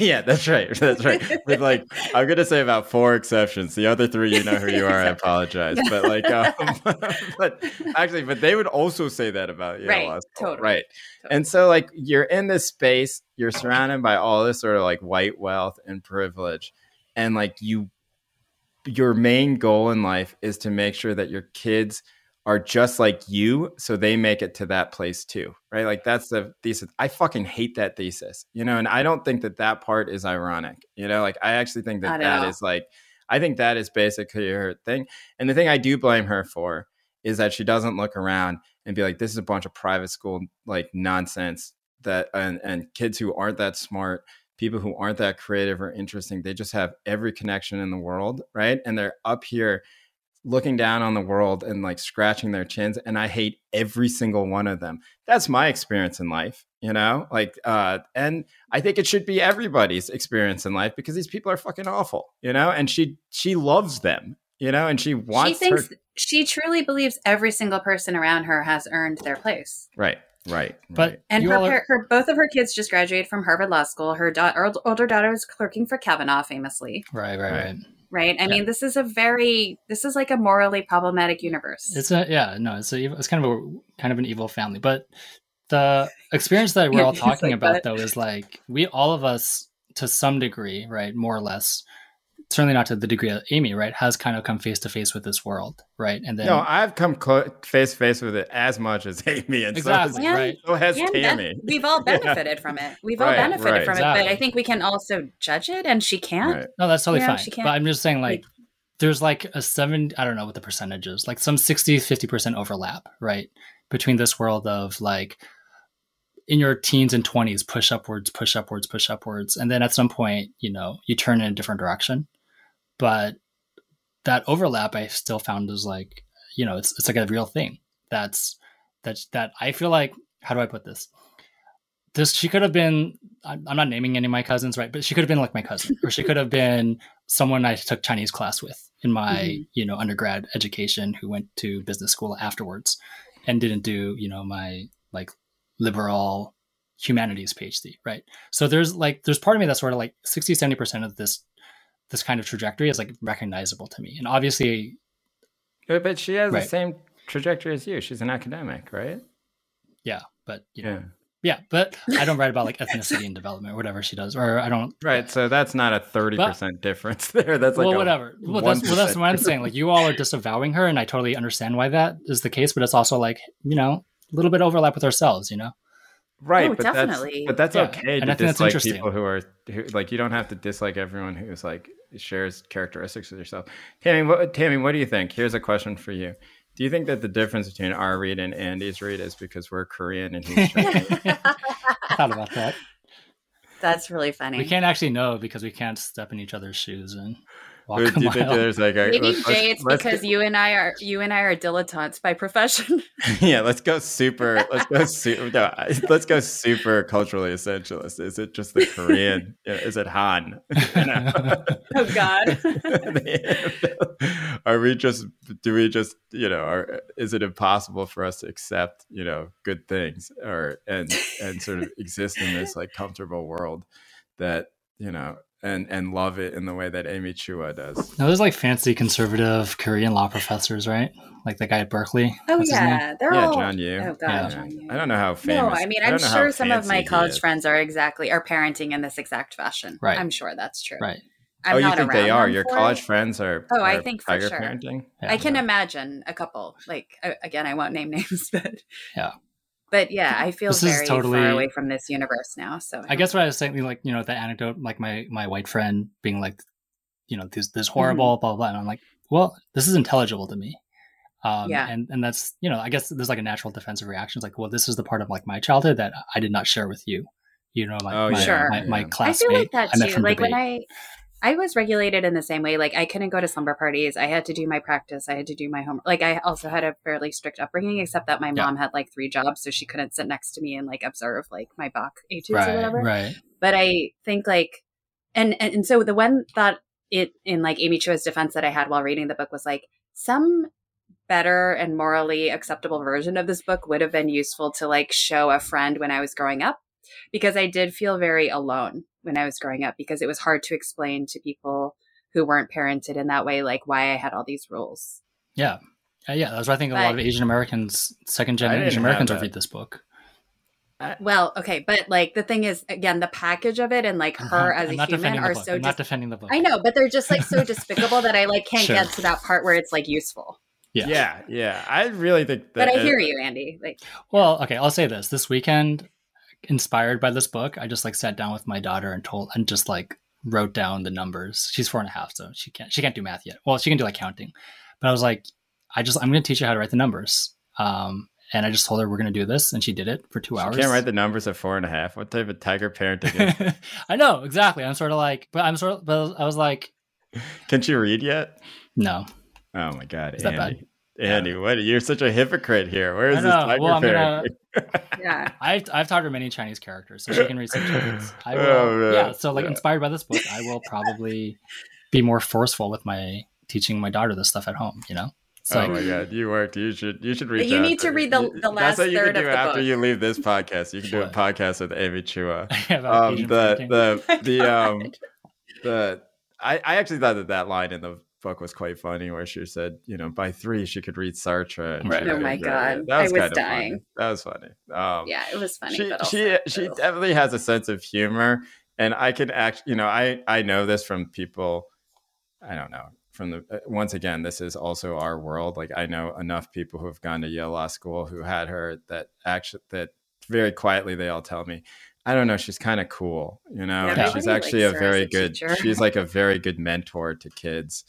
yeah, that's right. That's right. With like, I'm gonna say about four exceptions. The other three, you know who you are. I (laughs) apologize, but like, um, (laughs) but actually, but they would also say that about you, right? Totally. Right. Totally. And so, like, you're in this space. You're surrounded by all this sort of like white wealth and privilege, and like you, your main goal in life is to make sure that your kids are just like you, so they make it to that place too, right? Like that's the thesis. I fucking hate that thesis, you know, and I don't think that that part is ironic, you know. Like I actually think that that is like, I think that is basically her thing. And the thing I do blame her for is that she doesn't look around and be like, this is a bunch of private school like nonsense that and and kids who aren't that smart people who aren't that creative or interesting they just have every connection in the world right and they're up here looking down on the world and like scratching their chins and i hate every single one of them. That's my experience in life you know? Like uh and i think it should be everybody's experience in life because these people are fucking awful you know? And she she loves them you know? And she wants she thinks her- she truly believes every single person around her has earned their place. Right Right, but and her, are- her, both of her kids just graduated from Harvard Law School. Her, da- her older daughter is clerking for Kavanaugh, famously. Right, right, right right? I yeah. mean, this is a very this is like a morally problematic universe. It's a yeah, no, it's a it's kind of a kind of an evil family. But the experience that we're (laughs) all talking like about that. though is like we all of us to some degree, right, more or less, certainly not to the degree of Amy, right, has kind of come face to face with this world, right? And then no, I've come face to face with it as much as (laughs) Amy, and exactly, so, has, right. so has and Tammy. we've all (laughs) benefited yeah. from it. We've all right, benefited right. from exactly. it, but I think we can also judge it, and she can't. Right. No, that's totally fine. But I'm just saying, like, like, there's like a seven, I don't know what the percentage is, like some 60, 50% overlap, right, between this world of like in your teens and 20s push upwards push upwards push upwards and then at some point you know you turn in a different direction but that overlap I still found is like, you know, it's it's like a real thing. That's that's that I feel like how do I put this? This she could have been I'm not naming any of my cousins, right? But she could have been like my cousin, or she could have been someone I took Chinese class with in my, mm-hmm. you know, undergrad education who went to business school afterwards and didn't do, you know, my like liberal humanities PhD, right? So there's like there's part of me that's sort of like 60 70% of this this kind of trajectory is like recognizable to me. And obviously, but she has right. the same trajectory as you. She's an academic, right? Yeah, but you know, yeah. Yeah, but I don't write about like ethnicity and development or whatever she does, or I don't. Right, so that's not a thirty percent difference (laughs) there. That's like well, whatever. Well, that's, well, that's what I'm saying. Like you all are disavowing her, and I totally understand why that is the case. But it's also like you know a little bit overlap with ourselves, you know. Right, oh, but definitely. That's, but that's yeah. okay and to dislike people who are who, like you don't have to dislike everyone who's like shares characteristics with yourself. Tammy, what, Tammy, what do you think? Here's a question for you. Do you think that the difference between our read and Andy's read is because we're Korean and he's (laughs) Chinese? thought about that. That's really funny. We can't actually know because we can't step in each other's shoes and walk do, you think there's like a, maybe Jay? It's because you and I are you and I are dilettantes by profession. (laughs) yeah, let's go super. Let's go super. No, (laughs) let's go super culturally essentialist. Is it just the Korean? (laughs) is it Han? oh God. are we just? Do we just? You know? Are, is it impossible for us to accept? You know, good things or and and sort of exist in this like comfortable world that you know and and love it in the way that Amy Chua does. Now there's like fancy conservative Korean law professors, right? Like the guy at Berkeley. Oh What's yeah, they're yeah, all John Yoo. Oh god, yeah. John Yoo. I don't know how famous. No, I mean I'm sure some of my college friends are exactly are parenting in this exact fashion. Right. I'm sure that's true. Right. I'm oh, you think they are? Your college it. friends are. Oh, are I think for sure. Parenting? Yeah, I can imagine a couple. Like again, I won't name (laughs) names, but yeah but yeah, I feel this very totally, far away from this universe now. So I, I guess what I was saying, like you know, the anecdote, like my my white friend being like, you know, this this horrible, mm-hmm. blah, blah blah, and I'm like, well, this is intelligible to me. Um, yeah, and and that's you know, I guess there's like a natural defensive reaction. It's like, well, this is the part of like my childhood that I did not share with you, You know, my oh, my, sure. my, my, classmate. I feel like that too. Like debate. when I I was regulated in the same way. Like I couldn't go to slumber parties. I had to do my practice. I had to do my homework. Like I also had a fairly strict upbringing, except that my yeah. mom had like three jobs, so she couldn't sit next to me and like observe like my Bach etudes right, or whatever. Right. But I think like, and, and and so the one thought it in like Amy Chua's defense that I had while reading the book was like some better and morally acceptable version of this book would have been useful to like show a friend when I was growing up because I did feel very alone when I was growing up because it was hard to explain to people who weren't parented in that way like why I had all these rules. Yeah. Uh, yeah, that's why I think but, a lot of Asian Americans, second gen Asian Americans will read this book. well, okay, but like the thing is, again, the package of it and like her I'm, as I'm a human are so. I'm dis- not defending the book. I know, but they're just like so (laughs) despicable that I like can't sure. get to that part where it's like useful. Yeah. yeah, yeah. I really think that. But I hear you, Andy. Like, well, okay, I'll say this: this weekend, inspired by this book, I just like sat down with my daughter and told and just like wrote down the numbers. She's four and a half, so she can't she can't do math yet. Well, she can do like counting, but I was like, I just I'm going to teach her how to write the numbers. Um, and I just told her we're going to do this, and she did it for two she hours. Can't write the numbers at four and a half. What type of tiger parenting? (laughs) I know exactly. I'm sort of like, but I'm sort of, but I was like, can she read yet? No. Oh my god, Is Andy. Andy, yeah. what? You're such a hypocrite here. Where is this tiger well, parenting? (laughs) yeah, I've I've taught her many Chinese characters, so she can read some (laughs) Chinese. I will, oh, yeah. So like, yeah. inspired by this book, I will probably be more forceful with my teaching my daughter this stuff at home. You know. So, oh my god, you worked. You should you should read. It. You need to read the, the last That's what you can do after book. you leave this podcast. You can do a podcast with Amy Chua. (laughs) um, the the the um the I, I actually thought that that line in the book was quite funny, where she said, you know, by three she could read Sartre. Right. Oh my god, that was, I was dying. Funny. That was funny. Um, yeah, it was funny. She she she definitely has a sense of humor, and I can act. You know, I I know this from people. I don't know from the uh, once again this is also our world like i know enough people who have gone to yale law school who had her that actually that very quietly they all tell me i don't know she's kind of cool you know yeah, she's actually a very a good teacher. she's like a very good mentor to kids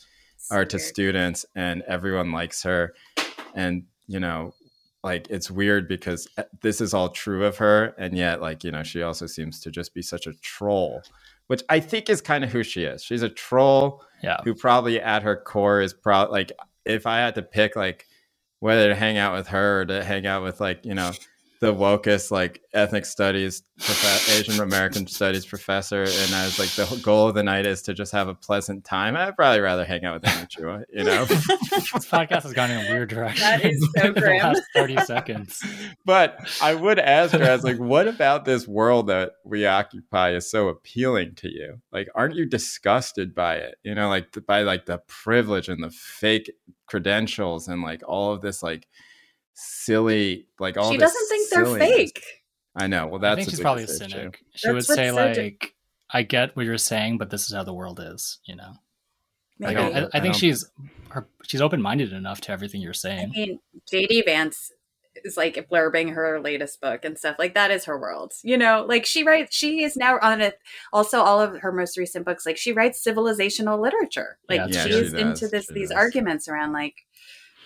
or to students and everyone likes her and you know like it's weird because uh, this is all true of her and yet like you know she also seems to just be such a troll which I think is kind of who she is. She's a troll yeah. who probably at her core is probably like if I had to pick like whether to hang out with her or to hang out with like, you know, the wokest like ethnic studies prof- asian american studies professor and i was like the goal of the night is to just have a pleasant time. I'd probably rather hang out with Amy Chua, you know? (laughs) This podcast has gone in a weird direction that is so grim. last 30 seconds. But i would ask her i was like what about this world that we occupy is so appealing to you? Like aren't you disgusted by it? You know like by like the privilege and the fake credentials and like all of this like silly like all. She doesn't think they're fake. I know. Well, that's I think she's probably a cynic. She would say like, "I get what you're saying, but this is how the world is." You know. Like, I, I, I, think she's her, she's open minded enough to everything you're saying. I mean, JD Vance is like blurbing her latest book and stuff like that is her world you know like she writes she is now on it also all of her most recent books like she writes civilizational literature like yeah, she's she into this she these does. arguments around like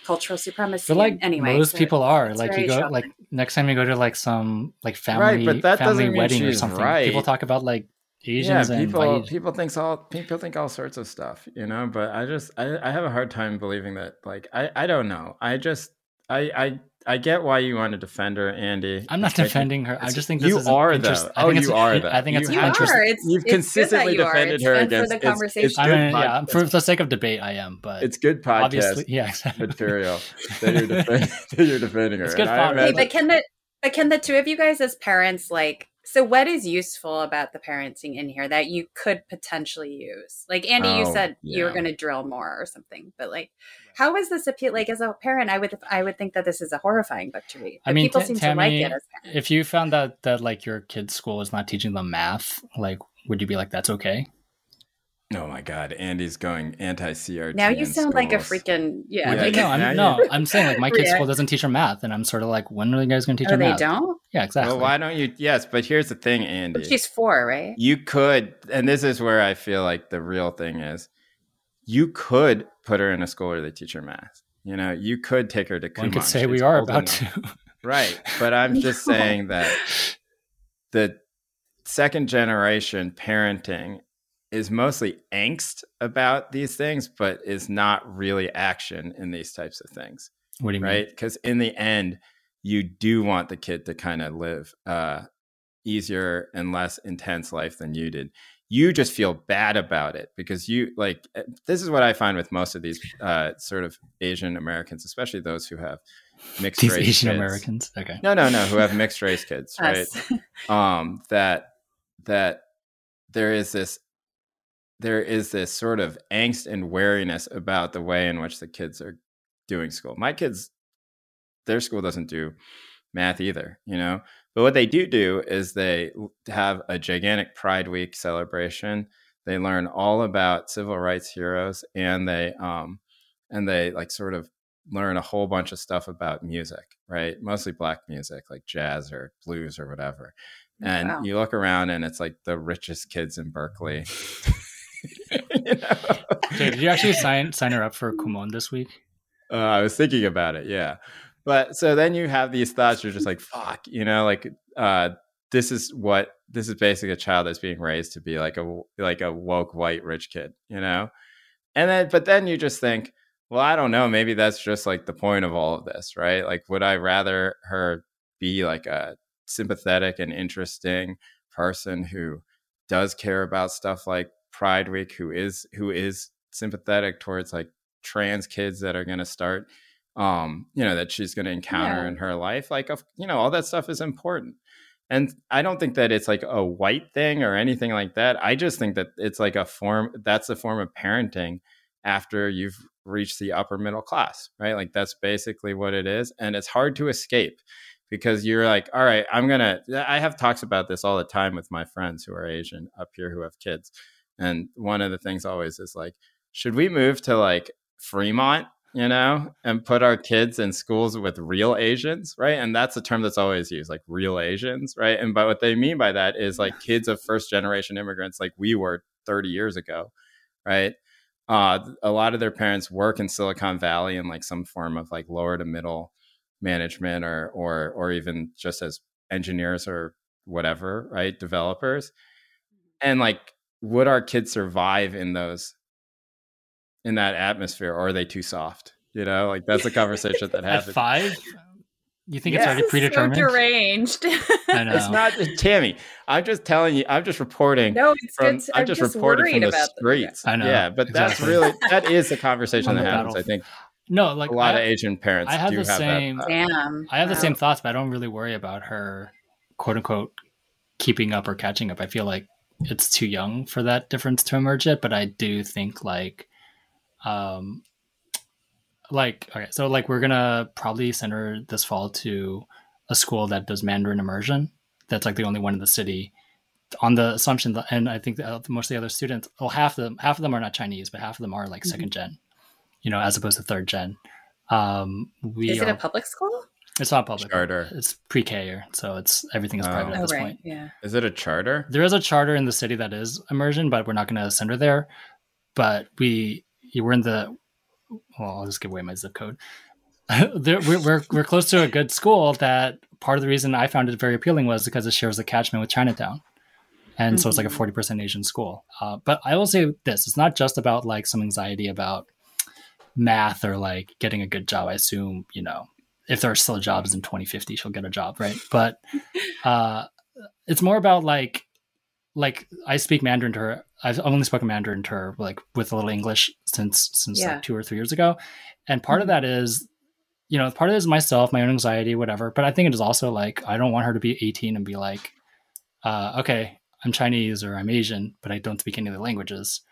cultural supremacy. But like anyway, most so people are. Like you go shocking. like next time you go to like some like family right, but that family wedding or something. Right. People talk about like Asians yeah, people people think all people think all sorts of stuff, you know. But I just I, I have a hard time believing that. Like I I don't know. I just I I I get why you want to defend her, Andy. I'm not defending her. I just think you are though. Oh, you are though. I think oh, it's you are. It's, You've it's consistently you defended her against for the conversation. It's, it's I mean, yeah, for the sake of debate, I am. But it's good podcast. Obviously, yeah, exactly. material that you're, defend, (laughs) (laughs) that you're defending her. It's good hey, but can the but can the two of you guys as parents like so what is useful about the parenting in here that you could potentially use? Like Andy, oh, you said yeah. you were going to drill more or something, but like, how is this appeal? Like as a parent, I would I would think that this is a horrifying book to read. I mean, people t- seem Tammy, to like it. If you found out that like your kid's school is not teaching them math, like, would you be like, that's okay? Oh my God, Andy's going anti CRT. Now you sound schools. like a freaking yeah. yeah no, I'm, no, I'm saying like my kid's yeah. school doesn't teach her math, and I'm sort of like, when are you guys going to teach oh, them they math? They don't. Yeah, exactly. Well, why don't you? Yes, but here's the thing, Andy. But she's four, right? You could, and this is where I feel like the real thing is. You could put her in a school where they teach her math. You know, you could take her to. Kumon. One could say she's we are about enough. to. (laughs) right, but I'm just saying that the second generation parenting is mostly angst about these things, but is not really action in these types of things. What do you right? mean? Right? Because in the end, you do want the kid to kind of live uh, easier and less intense life than you did. You just feel bad about it because you like eh, this is what I find with most of these uh, sort of Asian Americans, especially those who have mixed these race Asian kids. Americans. Okay. No, no, no, who have mixed race kids, right? (laughs) um, that that there is this there is this sort of angst and wariness about the way in which the kids are doing school. My kids, their school doesn't do math either, you know. But what they do do is they have a gigantic Pride Week celebration. They learn all about civil rights heroes, and they um, and they like sort of learn a whole bunch of stuff about music, right? Mostly black music, like jazz or blues or whatever. And wow. you look around, and it's like the richest kids in Berkeley. (laughs) you know? did you actually sign sign her up for Kumon this week? Uh, I was thinking about it, yeah. But so then you have these thoughts. You're just like, fuck, you know, like uh, this is what this is basically a child that's being raised to be like a like a woke white rich kid, you know. And then, but then you just think, well, I don't know. Maybe that's just like the point of all of this, right? Like, would I rather her be like a sympathetic and interesting person who does care about stuff like Pride Week, who is who is sympathetic towards like trans kids that are going to start um you know that she's going to encounter yeah. in her life like you know all that stuff is important. And i don't think that it's like a white thing or anything like that. I just think that it's like a form that's a form of parenting after you've reached the upper middle class right? Like that's basically what it is and it's hard to escape because you're like all right i'm gonna i have talks about this all the time with my friends who are asian up here who have kids and one of the things always is like should we move to like fremont you know, and put our kids in schools with real Asians, right? And that's a term that's always used, like real Asians, right? And but what they mean by that is like kids of first generation immigrants, like we were 30 years ago, right? Uh, a lot of their parents work in Silicon Valley in like some form of like lower to middle management or or or even just as engineers or whatever, right? Developers. And like would our kids survive in those in that atmosphere, or are they too soft? You know, like that's a (laughs) conversation that happens. At five, you think yes. it's already predetermined? So deranged. I (laughs) know. It's not Tammy. I'm just telling you. I'm just reporting. No, it's from, good. I'm, I'm just, just reporting from the streets. I know. Yeah, but exactly. that's really that is a conversation that happens. I think. No, like a lot I, of Asian parents. I have do the have same. That, Damn. I have wow. the same thoughts, but I don't really worry about her, quote unquote, keeping up or catching up. I feel like it's too young for that difference to emerge yet. But I do think like um like okay so like we're gonna probably send her this fall to a school that does mandarin immersion. That's like the only one in the city. On the assumption that and i think that most of the other students well half of them half of them are not chinese but half of them are like 2nd mm-hmm. gen you know as opposed to third gen. Um we is it are, a public school? It's not public. Charter. It's pre-k so it's everything is oh. private at oh, this right. point. yeah. Is it a charter? There is a charter in the city that is immersion but we're not going to send her there. But we you were in the well i'll just give away my zip code (laughs) there, we're, we're, we're close to a good school that part of the reason i found it very appealing was because it shares a catchment with chinatown and mm-hmm. so it's like a 40% mm-hmm. asian school uh, but i will say this it's not just about like some anxiety about math or like getting a good job i assume you know if there are still jobs in 2050 she'll get a job right but (laughs) uh, it's more about like like I speak Mandarin to her. I've only spoken Mandarin to her like with a little English since since yeah. like two or three years ago, and part mm-hmm. of that is, you know, part of it is myself, my own anxiety, whatever. But I think it is also like I don't want her to be 18 and be like, uh, okay, I'm Chinese or I'm Asian, but I don't speak any of the languages.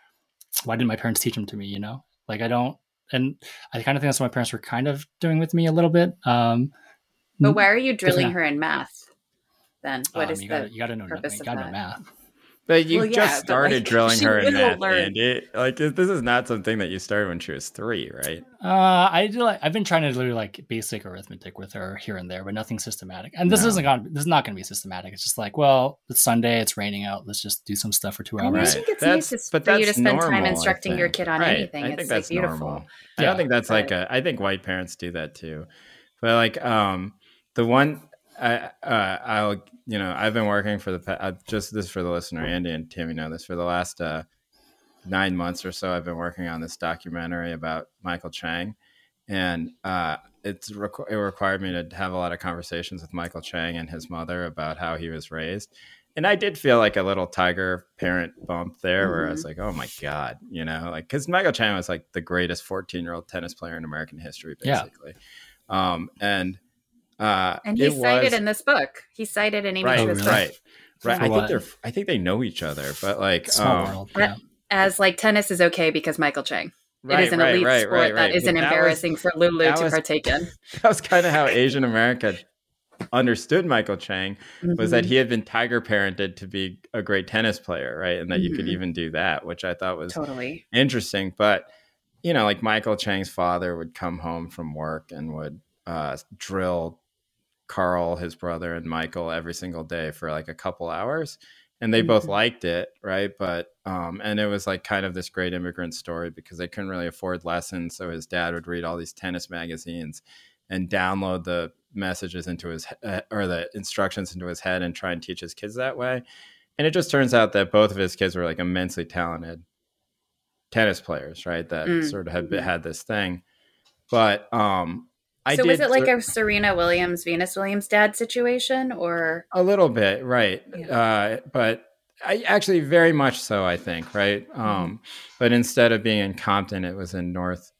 Why didn't my parents teach them to me? You know, like I don't, and I kind of think that's what my parents were kind of doing with me a little bit. Um, but why are you drilling her in math? Then what um, is you the gotta, you gotta know purpose you gotta know math. But you well, yeah, just started (laughs) like, drilling her in that, learn. Andy. Like this is not something that you started when she was three, right? Uh, I do like I've been trying to do like basic arithmetic with her here and there, but nothing systematic. And this no. isn't going. This is not going to be systematic. It's just like, well, it's Sunday, it's raining out. Let's just do some stuff for two hours. I think it's that's, nice but for you to spend normal, time instructing your kid on right. anything. I think it's that's like beautiful. Normal. I don't think that's but... like a. I think white parents do that too, but like um the one I, uh, I'll, you know, I've been working for the uh, just this for the listener, Andy and Tammy know this for the last uh, nine months or so. I've been working on this documentary about Michael Chang, and uh, it's requ- it required me to have a lot of conversations with Michael Chang and his mother about how he was raised. And I did feel like a little tiger parent bump there, mm-hmm. where I was mm-hmm. like, "Oh my god," you know, like because Michael Chang was like the greatest fourteen-year-old tennis player in American history, basically. Yeah. Um, and uh, and he cited was, in this book. He cited in Amy right, Chua's right, book. right. I think they're. I think they know each other, but like, Small um, world, yeah. as like tennis is okay because Michael Chang. Right, it is an right, elite right, sport that isn't that embarrassing was, for Lulu to was, partake in. (laughs) That was kind of how Asian America understood Michael Chang mm-hmm. was that mm-hmm. he had been tiger parented to be a great tennis player, right? And that mm-hmm. you could mm-hmm. even do that, which I thought was totally interesting. But you know, like Michael Chang's father would come home from work and would uh, drill Carl, his brother, and Michael every single day for like a couple hours. And they mm-hmm. both liked it, right? But, um, and it was like kind of this great immigrant story because they couldn't really afford lessons. So his dad would read all these tennis magazines and download the messages into his, uh, or the instructions into his head and try and teach his kids that way. And it just turns out that both of his kids were like immensely talented tennis players, right? That mm-hmm. sort of had mm-hmm. had this thing. But um, I so was it like a Serena Williams, Venus Williams dad situation or a little bit, right? Yeah. Uh, but I actually very much so, I think, right? Mm-hmm. Um, but instead of being in Compton, it was in North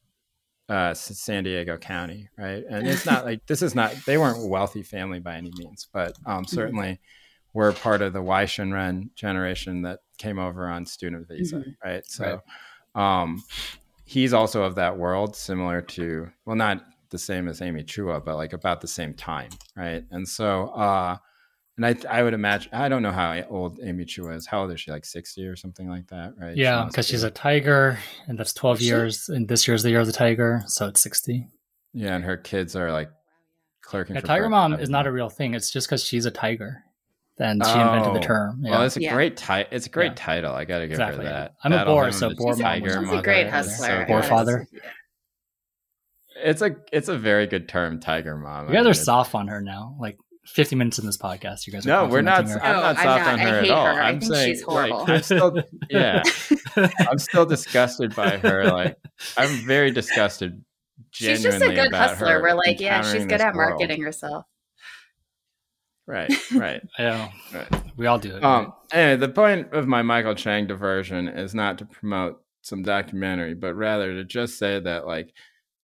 uh, San Diego County, right? And it's not like this is not they weren't a wealthy family by any means, but um, mm-hmm. certainly mm-hmm. we're part of the Wai Ren generation that came over on student visa, mm-hmm. right? So right. Um, he's also of that world, similar to well, not the same as Amy Chua, but like about the same time, right? And so, uh, and I, I would imagine, I don't know how old Amy Chua is. How old is she? Like 60 or something like that, right? Yeah, because she she's a tiger, and that's 12 years, and this year's the year of the tiger, so it's 60. Yeah, and her kids are like clerking. Yeah, tiger mom is not a real thing. It's just because she's a tiger. Then she oh, invented the oh, term. Yeah. Well, it's a yeah. great title. It's a great yeah. title. I got to give exactly. her that. I'm That'll a boar, so boar tiger mom. a great hustler. So boar father. It's a it's a very good term, Tiger Mom. You guys are soft on her now. Like 50 minutes in this podcast, you guys no, we're not. Her. I'm not oh, soft I'm not. on her at all. Her. I'm saying, she's horrible. Like, I'm still, (laughs) yeah, I'm still disgusted by her. (laughs) Like, I'm very disgusted. She's just a good hustler. We're like, yeah, she's good at marketing world. herself. Right, (laughs) right. yeah, right. we all do it. Um, anyway, the point of my Michael Chang diversion is not to promote some documentary, but rather to just say that, like,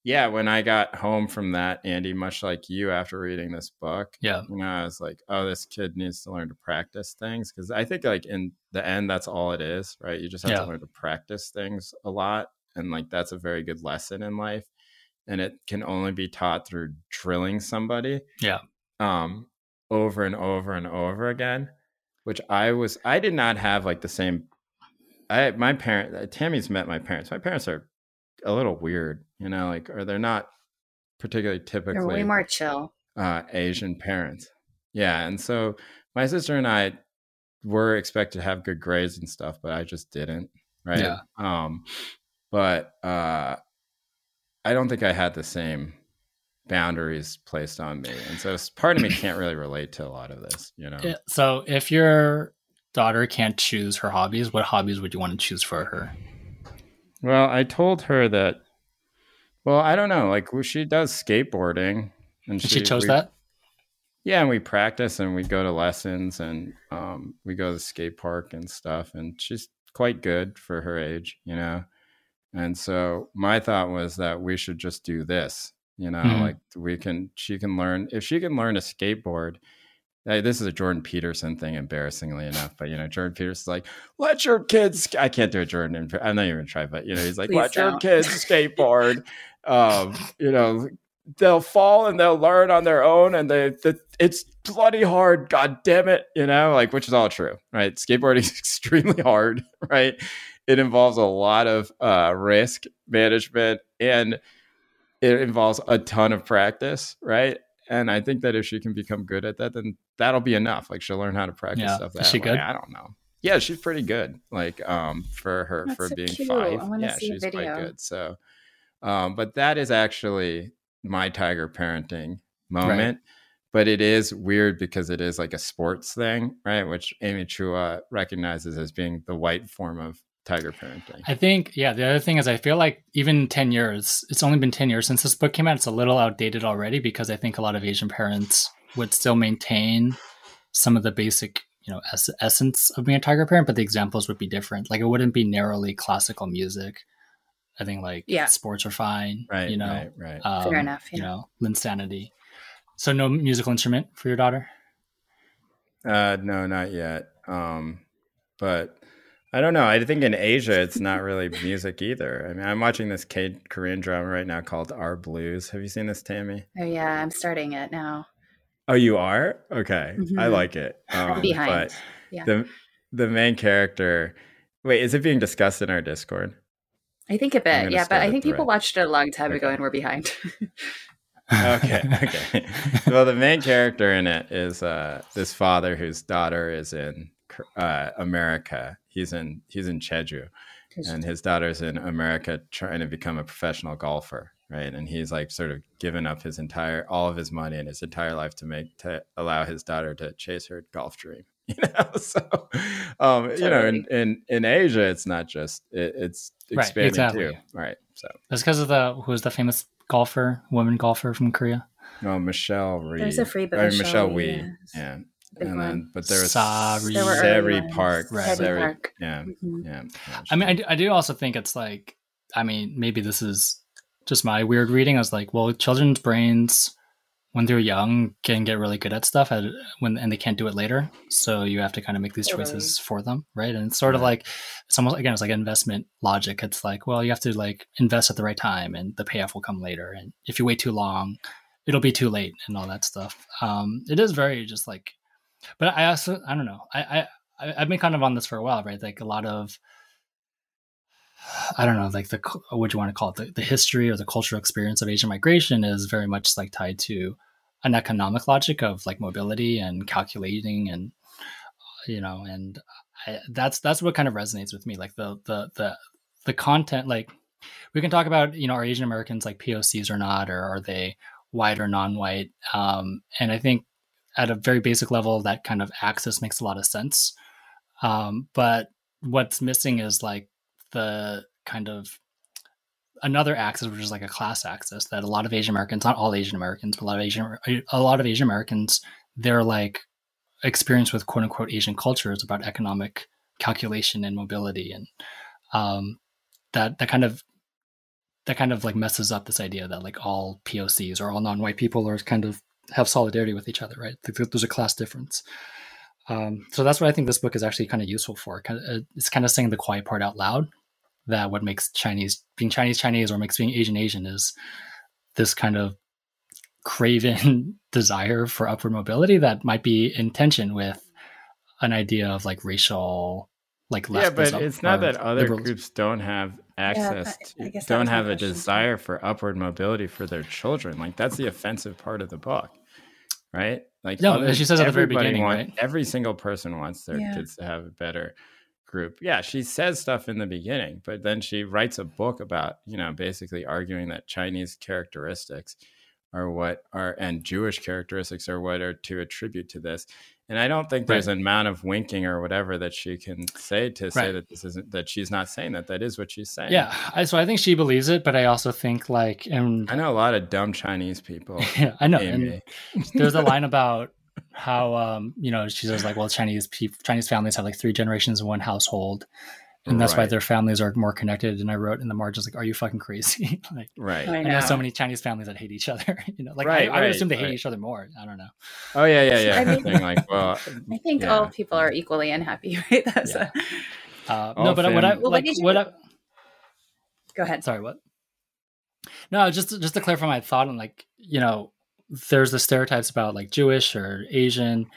yeah, when I got home from that, Andy, much like you after reading this book, yeah, you know, I was like, oh, this kid needs to learn to practice things because I think like in the end, that's all it is, right? You just have yeah. to learn to practice things a lot, and like that's a very good lesson in life, and it can only be taught through drilling somebody, yeah, um, over and over and over again. Which I was, I did not have like the same. I my parent Tammy's met my parents. My parents are a little weird, you know, like or they're not particularly typically they're way more chill. Uh, Asian parents. Yeah, and so my sister and I were expected to have good grades and stuff, but I just didn't. Right. Yeah. Um, but uh, I don't think I had the same boundaries placed on me, and so part of me can't really relate to a lot of this. You know. So if your daughter can't choose her hobbies, what hobbies would you want to choose for her? Well, I told her that. Well, I don't know. Like she does skateboarding, and she, she chose we, that. Yeah, and we practice and we go to lessons and um, we go to the skate park and stuff. And she's quite good for her age, you know. And so my thought was that we should just do this, you know, mm-hmm. like we can. She can learn if she can learn a skateboard this is a Jordan Peterson thing, embarrassingly enough. But you know, Jordan Peterson's like, "Let your kids." I can't do a Jordan. I'm not even gonna try, but you know, he's like, "Let don't. your kids skateboard." um, you know, they'll fall and they'll learn on their own, and they, the, it's bloody hard. God damn it, you know, like which is all true, right? Skateboarding is (laughs) extremely hard, right? It involves a lot of uh, risk management and it involves a ton of practice, right? And I think that if she can become good at that, then that'll be enough. Like she'll learn how to practice yeah. stuff that Is she way. good? I don't know. Yeah, she's pretty good. Like um for her That's for so being cute. five. Yeah, she's quite good. So um, but that is actually my tiger parenting moment. Right. but it is weird because it is like a sports thing, right? Which Amy Chua recognizes as being the white form of tiger parenting. I think, yeah, the other thing is I feel like even 10 years, it's only been 10 years since this book came out. It's a little outdated already because I think a lot of Asian parents would still maintain some of the basic, you know, es- essence of being a tiger parent, but the examples would be different. Like it wouldn't be narrowly classical music. I think like yeah. sports are fine. Right. You know, right, right. Um, Fair enough. Yeah. You know, insanity So no musical instrument for your daughter? Uh, no, not yet. Um, but I don't know. I think in Asia, it's not really (laughs) music either. I mean, I'm watching this K- Korean drama right now called Our Blues. Have you seen this, Tammy? Oh yeah, I'm starting it now. Oh, you are? Okay, mm-hmm. I like it. (laughs) Um, behind. But yeah. the the main character. Wait, is it being discussed in our Discord? I think a bit, yeah. But I think people watched it a long time okay. ago and we're behind. okay, (laughs) okay. well, the main character in it is uh, this father whose daughter is in uh, America. He's in he's in Jeju, and his daughter's in America trying to become a professional golfer, right? And he's like sort of given up his entire all of his money and his entire life to make to allow his daughter to chase her golf dream. (laughs) You know, (laughs) so um, totally. you know, in, in in Asia, it's not just it, it's expanding right, exactly. too, right? So that's because of the who's the famous golfer, woman golfer from Korea. Oh, Michelle Reed. There's a free, but Michelle, Michelle Wie. Yeah. And then, but there was Se Ri, Sari Park, right. Sari, Pak. Yeah, mm-hmm. yeah. I mean, I do, I do also think it's like, I mean, maybe this is just my weird reading. I was like, well, children's brains when they're young can get really good at stuff at, when and they can't do it later. So you have to kind of make these choices for them, right? And it's sort of like it's almost again it's like investment logic. It's like well you have to like invest at the right time and the payoff will come later. And if you wait too long, it'll be too late and all that stuff. Um, it is very just like, but I also I don't know I I I've been kind of on this for a while, right? Like a lot of I don't know, like the what you want to call it, the, the history or the cultural experience of Asian migration is very much like tied to an economic logic of like mobility and calculating and you know, and I, that's that's what kind of resonates with me, like the the the the content. Like we can talk about you know are Asian Americans like POCs or not, or are they white or non-white? Um, and I think at a very basic level, that kind of axis makes a lot of sense. Um, but what's missing is like the kind of another axis, which is like a class axis that a lot of Asian Americans, not all Asian Americans, but a lot of Asian, a lot of Asian Americans, their like experience with quote unquote Asian culture is about economic calculation and mobility, and um, that that kind of that kind of like messes up this idea that like all POCs or all non-white people are kind of have solidarity with each other, right? There's a class difference. Um, so that's what I think this book is actually kind of useful for. It's kind of saying the quiet part out loud. That what makes Chinese being Chinese Chinese or makes being Asian Asian is this kind of craven (laughs) desire for upward mobility that might be in tension with an idea of like racial like yeah but it's not that other liberalism. groups don't have access yeah, to, don't have a desire for upward mobility for their children like that's the offensive part of the book right like no, other, she says at the very beginning, want, right? Every single person wants their yeah. kids to have a better group. Yeah, she says stuff in the beginning, but then she writes a book about, you know, basically arguing that Chinese characteristics are what are and Jewish characteristics are what are to attribute to this. And I don't think there's right. an amount of winking or whatever that she can say to say right. that this isn't that she's not saying that. That is what she's saying. Yeah, I, so I think she believes it, but I also think like, and I know a lot of dumb Chinese people. (laughs) Yeah, I know. And there's a line about how um, you know she says like, well, Chinese people, Chinese families have like three generations in one household, and that's right. why their families are more connected. And I wrote in the margins like, "Are you fucking crazy?" (laughs) like, right? I know. I know. so many Chinese families that hate each other. (laughs) you know, like right, I, I would assume they hate each other more. I don't know. Oh yeah, yeah, yeah. I mean, like, (laughs) well, I think yeah. all people are equally unhappy, right? That's yeah. a... uh, no, but fam- what I well, like, what, what I... go ahead. Sorry, what? No, just just to clarify my thought on like you know, there's the stereotypes about like Jewish or Asian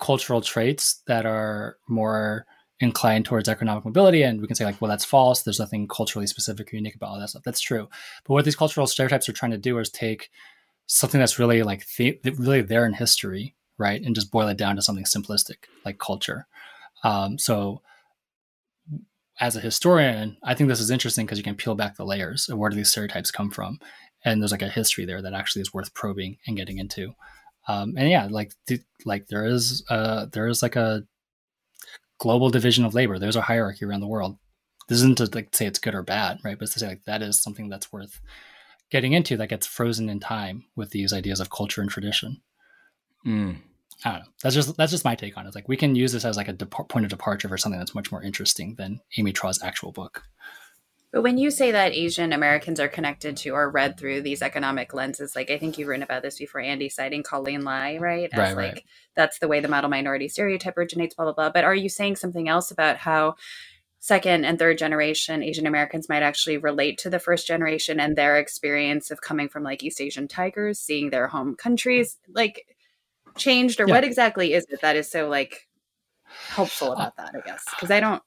cultural traits that are more inclined towards economic mobility and we can say like well that's false. There's nothing culturally specific or unique about all that stuff. That's true. But what these cultural stereotypes are trying to do is take something that's really like the, really there in history right and just boil it down to something simplistic like culture. Um, so as a historian i think this is interesting because you can peel back the layers of where do these stereotypes come from and there's like a history there that actually is worth probing and getting into. Um, and yeah, like th- like there is uh there is like a global division of labor. There's a hierarchy around the world. This isn't to like say it's good or bad, right? But to say like that is something that's worth getting into that gets frozen in time with these ideas of culture and tradition. Mm. I don't know. That's just that's just my take on it. It's like we can use this as like a depart- point of departure for something that's much more interesting than Amy Chua's actual book. But when you say that Asian Americans are connected to or read through these economic lenses, like I think you've written about this before, Andy, citing Colleen Lye, right? As right, like right. that's the way the model minority stereotype originates, blah blah blah. But are you saying something else about how second and third generation Asian Americans might actually relate to the first generation and their experience of coming from like East Asian tigers, seeing their home countries like changed, or yeah. what exactly is it that is so like helpful about that? I guess because I don't.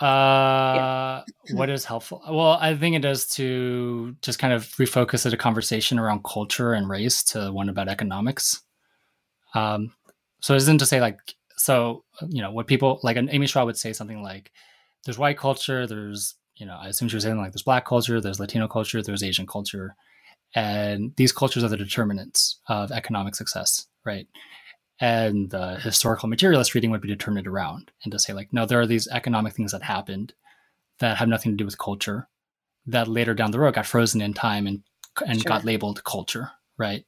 Uh, yeah. what is helpful? Well, I think it does to just kind of refocus it a conversation around culture and race to one about economics. Um, so it isn't to say like so you know what people like Amy Chua would say something like, "There's white culture, there's you know I assume she was saying like there's black culture, there's Latino culture, there's Asian culture, and these cultures are the determinants of economic success, right?" And the historical materialist reading would be to turn it around and to say like no there are these economic things that happened that have nothing to do with culture that later down the road got frozen in time and and sure. got labeled culture right?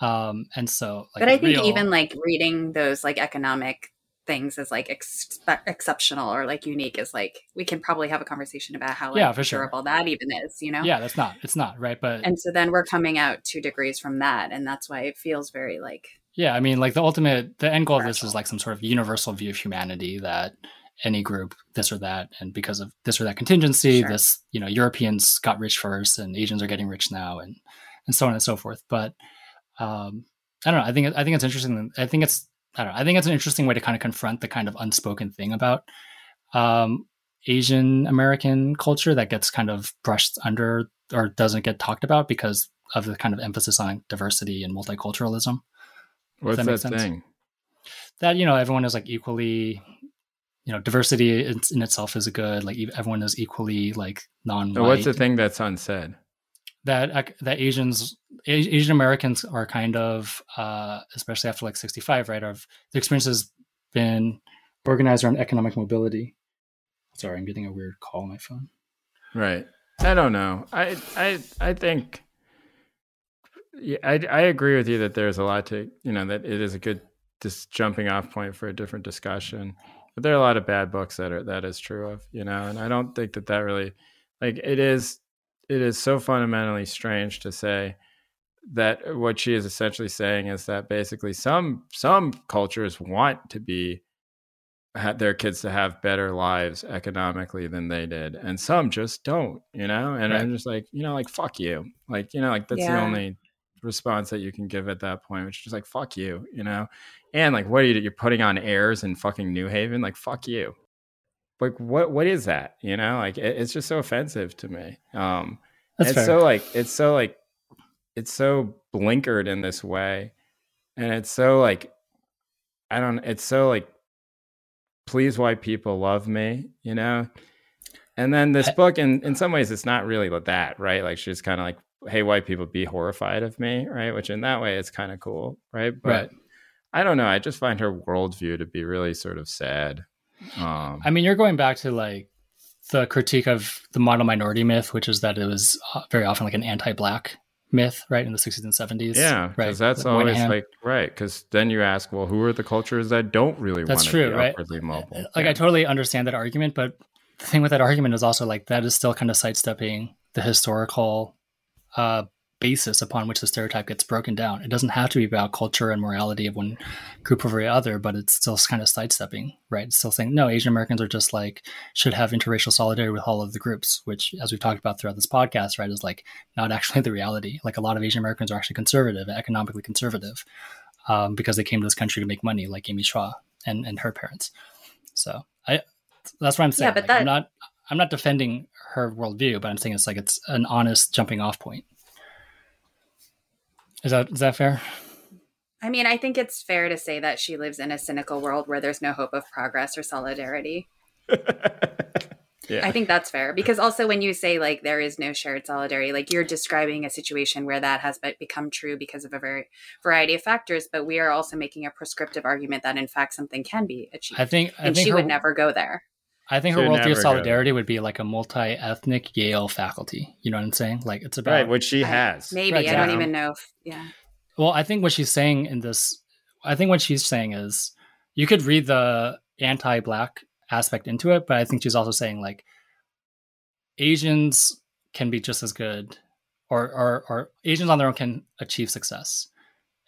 Um and so like, but i think real, even like reading those like economic things as like ex- exceptional or like unique is like we can probably have a conversation about how like, yeah for sure. that even is you know? Yeah that's not it's not right? But and so then we're coming out two degrees from that and that's why it feels very like yeah, I mean, like the ultimate, the end goal of this is like some sort of universal view of humanity that any group, this or that, and because of this or that contingency, sure. this, you know, Europeans got rich first, and Asians are getting rich now, and and so on and so forth. But um, I don't know. I think I think it's interesting. I think it's I don't know. I think it's an interesting way to kind of confront the kind of unspoken thing about um, Asian American culture that gets kind of brushed under or doesn't get talked about because of the kind of emphasis on diversity and multiculturalism. What's that, that thing? That you know, everyone is like equally, you know, diversity in, in itself is a good. Like everyone is equally like non. So what's the thing that's unsaid? That that Asians, Asian Americans are kind of, uh, especially after like sixty five, right? Of the experience has been organized around economic mobility. Sorry, I'm getting a weird call on my phone. Right. I don't know. I I I think yeah, I, I agree with you that there's a lot to you know that it is a good just jumping off point for a different discussion. But there are a lot of bad books that are that is true of you know, and I don't think that that really like it is it is so fundamentally strange to say that what she is essentially saying is that basically some some cultures want to be their kids to have better lives economically than they did and some just don't you know and right. i'm just like you know like fuck you like you know like that's yeah. the only response that you can give at that point, which is just like fuck you, you know. And like, what are you? You're putting on airs in fucking New Haven, like fuck you. Like what? What is that? You know, like it, it's just so offensive to me. Um, That's it's fair. so like it's so like it's so blinkered in this way, and it's so like I don't. It's so like please white people love me, you know. And then this book, in in some ways, it's not really that, right? Like she's kind of like hey white people be horrified of me right which in that way it's kind of cool right but right. i don't know i just find her worldview to be really sort of sad um, i mean you're going back to like the critique of the model minority myth which is that it was uh, very often like an anti-black myth right in the 60s and 70s yeah because right? that's like always like right because then you ask well who are the cultures that don't really that's true, right? upwardly mobile like yeah. i totally understand that argument but the thing with that argument is also like that is still kind of sidestepping the historical uh, basis upon which the stereotype gets broken down. It doesn't have to be about culture and morality of one group over the other, but it's still kind of sidestepping, right? It's still saying, no, Asian Americans are just like, should have interracial solidarity with all of the groups, which, as we've talked about throughout this podcast, right, is like not actually the reality. Like a lot of Asian Americans are actually conservative, economically conservative, um, because they came to this country to make money, like Amy Chua and, and her parents. So I, that's what I'm saying. Yeah, but like, that... I'm not, I'm not defending her worldview, but I'm saying it's like it's an honest jumping off point. Is that is that fair? I mean, I think it's fair to say that she lives in a cynical world where there's no hope of progress or solidarity. (laughs) Yeah. I think that's fair because also when you say like there is no shared solidarity, like you're describing a situation where that has become true because of a very variety of factors, but we are also making a prescriptive argument that in fact something can be achieved. I think, I and think she her, would never go there. I think her worldview of solidarity would be like a multi-ethnic Yale faculty. You know what I'm saying? Like it's about right, which she has. Maybe right, I don't even know if yeah. Well, I think what she's saying in this, I think what she's saying is, you could read the anti-black aspect into it, but I think she's also saying like Asians can be just as good, or or, or Asians on their own can achieve success.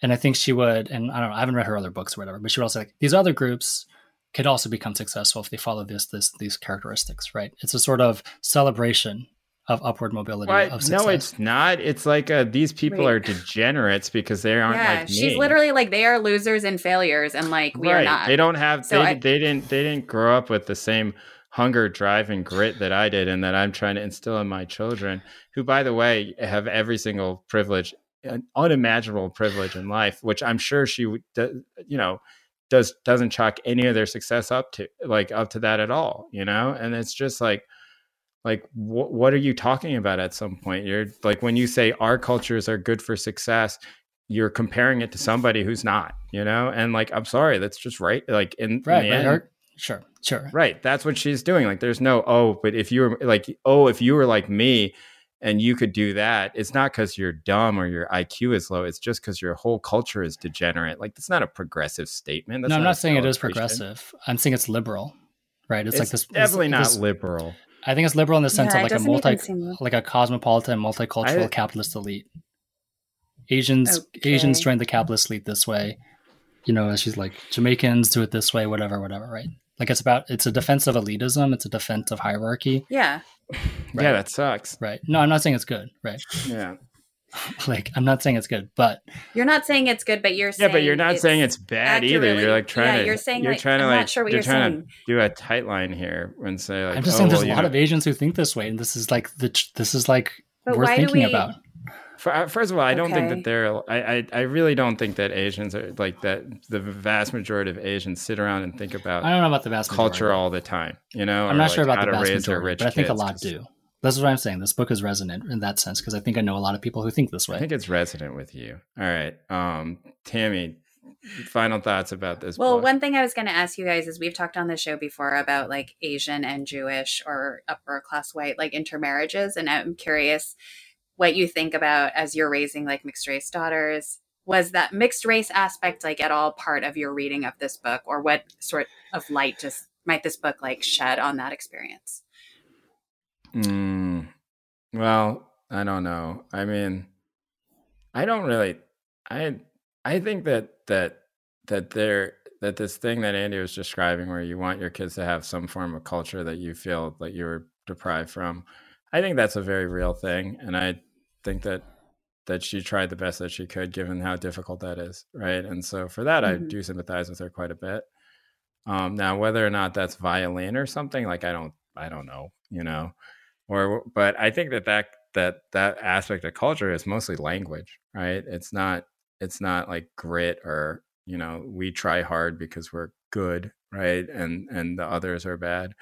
And I think she would, and I don't know, I haven't read her other books or whatever, but she would also like these other groups could also become successful if they follow this this these characteristics, right? It's a sort of celebration of upward mobility. Of no, it's not. It's like uh, these people are degenerates because they aren't yeah, like me. She's literally like they are losers and failures, and like we right. are not. They don't have. So they, I, they didn't. They didn't grow up with the same hunger, drive, and grit that I did, and that I'm trying to instill in my children, who, by the way, have every single privilege, an unimaginable privilege in life, which I'm sure she would, you know, does doesn't chalk any of their success up to like up to that at all, you know. And it's just like like wh- what are you talking about at some point? You're like when you say our cultures are good for success you're comparing it to somebody who's not you know? And like i'm sorry that's just right like in, right, in right end, sure sure. Right that's what she's doing like there's no oh but if you were like oh if you were like me and you could do that it's not because you're dumb or your iq is low it's just because your whole culture is degenerate like that's not a progressive statement that's no i'm not saying it is progressive i'm saying it's liberal right it's, it's like this definitely this, not this, liberal I think it's liberal in the sense yeah, of like a multi, like a cosmopolitan, multicultural I, capitalist elite. Asians, okay. Asians join the capitalist elite this way. You know, as she's like Jamaicans do it this way, whatever, whatever, right? Like it's about it's a defense of elitism, it's a defense of hierarchy. Yeah. (laughs) Right? Yeah, that sucks. Right. No, I'm not saying it's good. Right. Yeah. (laughs) like I'm not saying it's good, but you're not saying it's good, but you're saying yeah, but you're not saying it's bad either. You're like trying yeah, to you're saying you're like, trying to I'm like sure you're, you're, trying saying. to do a tight line here and say like I'm just oh, saying there's well, a lot know. of Asians who think this way, and this is like the this is like but worth thinking we... about. Uh, first of all, I okay. don't think that they're. I, I, I really don't think that Asians are like that. The vast majority of Asians sit around and think about. I don't know about the vast culture all the time. You know, I'm not sure about the vast majority, but I think a lot do. This is what I'm saying. This book is resonant in that sense because I think I know a lot of people who think this way. I think it's resonant with you. All right. Um, Tammy, final thoughts about this well book. one thing i was going to ask you guys is we've talked on the show before about like asian and jewish or upper class white like intermarriages and i'm curious what you think about as you're raising like mixed race daughters was that mixed race aspect like at all part of your reading of this book or what sort of light just might this book like shed on that experience Mm, well, I don't know. I mean, I don't really. I I think that that that there that this thing that Andy was describing, where you want your kids to have some form of culture that you feel that you were deprived from, I think that's a very real thing, and I think that that she tried the best that she could, given how difficult that is, right? And so for that, mm-hmm. I do sympathize with her quite a bit. Um, now, whether or not that's violin or something, like I don't, I don't know, you know or but i think that that that that aspect of culture is mostly language right it's not it's not like grit or you know we try hard because we're good right and and the others are bad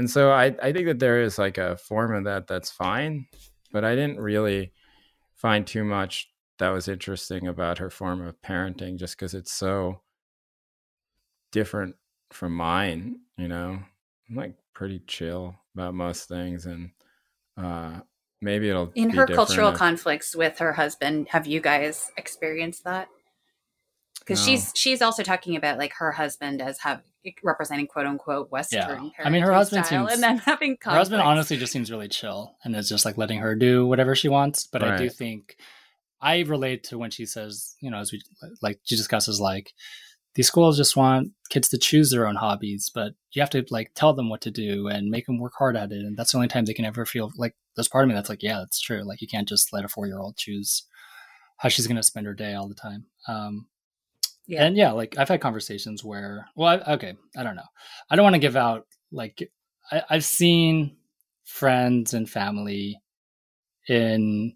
and so i i think that there is like a form of that that's fine but i didn't really find too much that was interesting about her form of parenting just because it's so different from mine you know? I'm like pretty chill about most things and uh maybe it'll in her cultural if... conflicts with her husband have you guys experienced that because no. she's she's also talking about like her husband as have representing quote unquote western yeah. i mean her husband seems and then (laughs) having conflicts. her husband honestly just seems really chill and is just like letting her do whatever she wants but right. i do think i relate to when she says you know as we like she discusses like these schools just want kids to choose their own hobbies, but you have to like tell them what to do and make them work hard at it. And that's the only time they can ever feel like there's part of me that's like, yeah, that's true. Like you can't just let a four year old choose how she's going to spend her day all the time. Um, yeah. And yeah, like I've had conversations where, well, I, okay, I don't know. I don't want to give out like I, I've seen friends and family in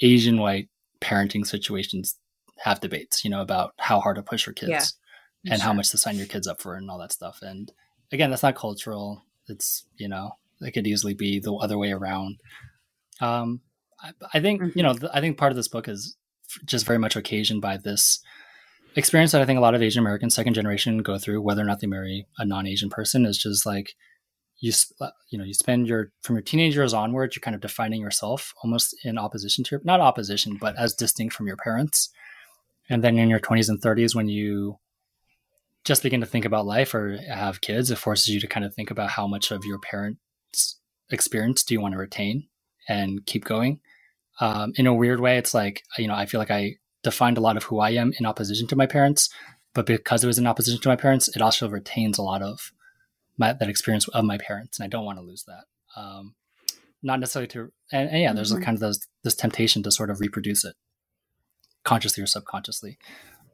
Asian white parenting situations have debates, you know, about how hard to push your kids yeah, and sure. how much to sign your kids up for and all that stuff. And again, that's not cultural. It's you know it could easily be the other way around. Um, I, I think mm-hmm. you know I think part of this book is just very much occasioned by this experience that I think a lot of Asian Americans, second generation, go through, whether or not they marry a non-Asian person, is just like you uh, you know you spend your from your teenage years onwards, you're kind of defining yourself almost in opposition to your not opposition, but as distinct from your parents. And then in your 20s and 30s, when you just begin to think about life or have kids, it forces you to kind of think about how much of your parents' experience do you want to retain and keep going. Um, in a weird way, it's like you know I feel like I defined a lot of who I am in opposition to my parents, but because it was in opposition to my parents, it also retains a lot of my, that experience of my parents, and I don't want to lose that. Um, not necessarily to, and, and yeah, there's mm-hmm. kind of those, this temptation to sort of reproduce it consciously or subconsciously.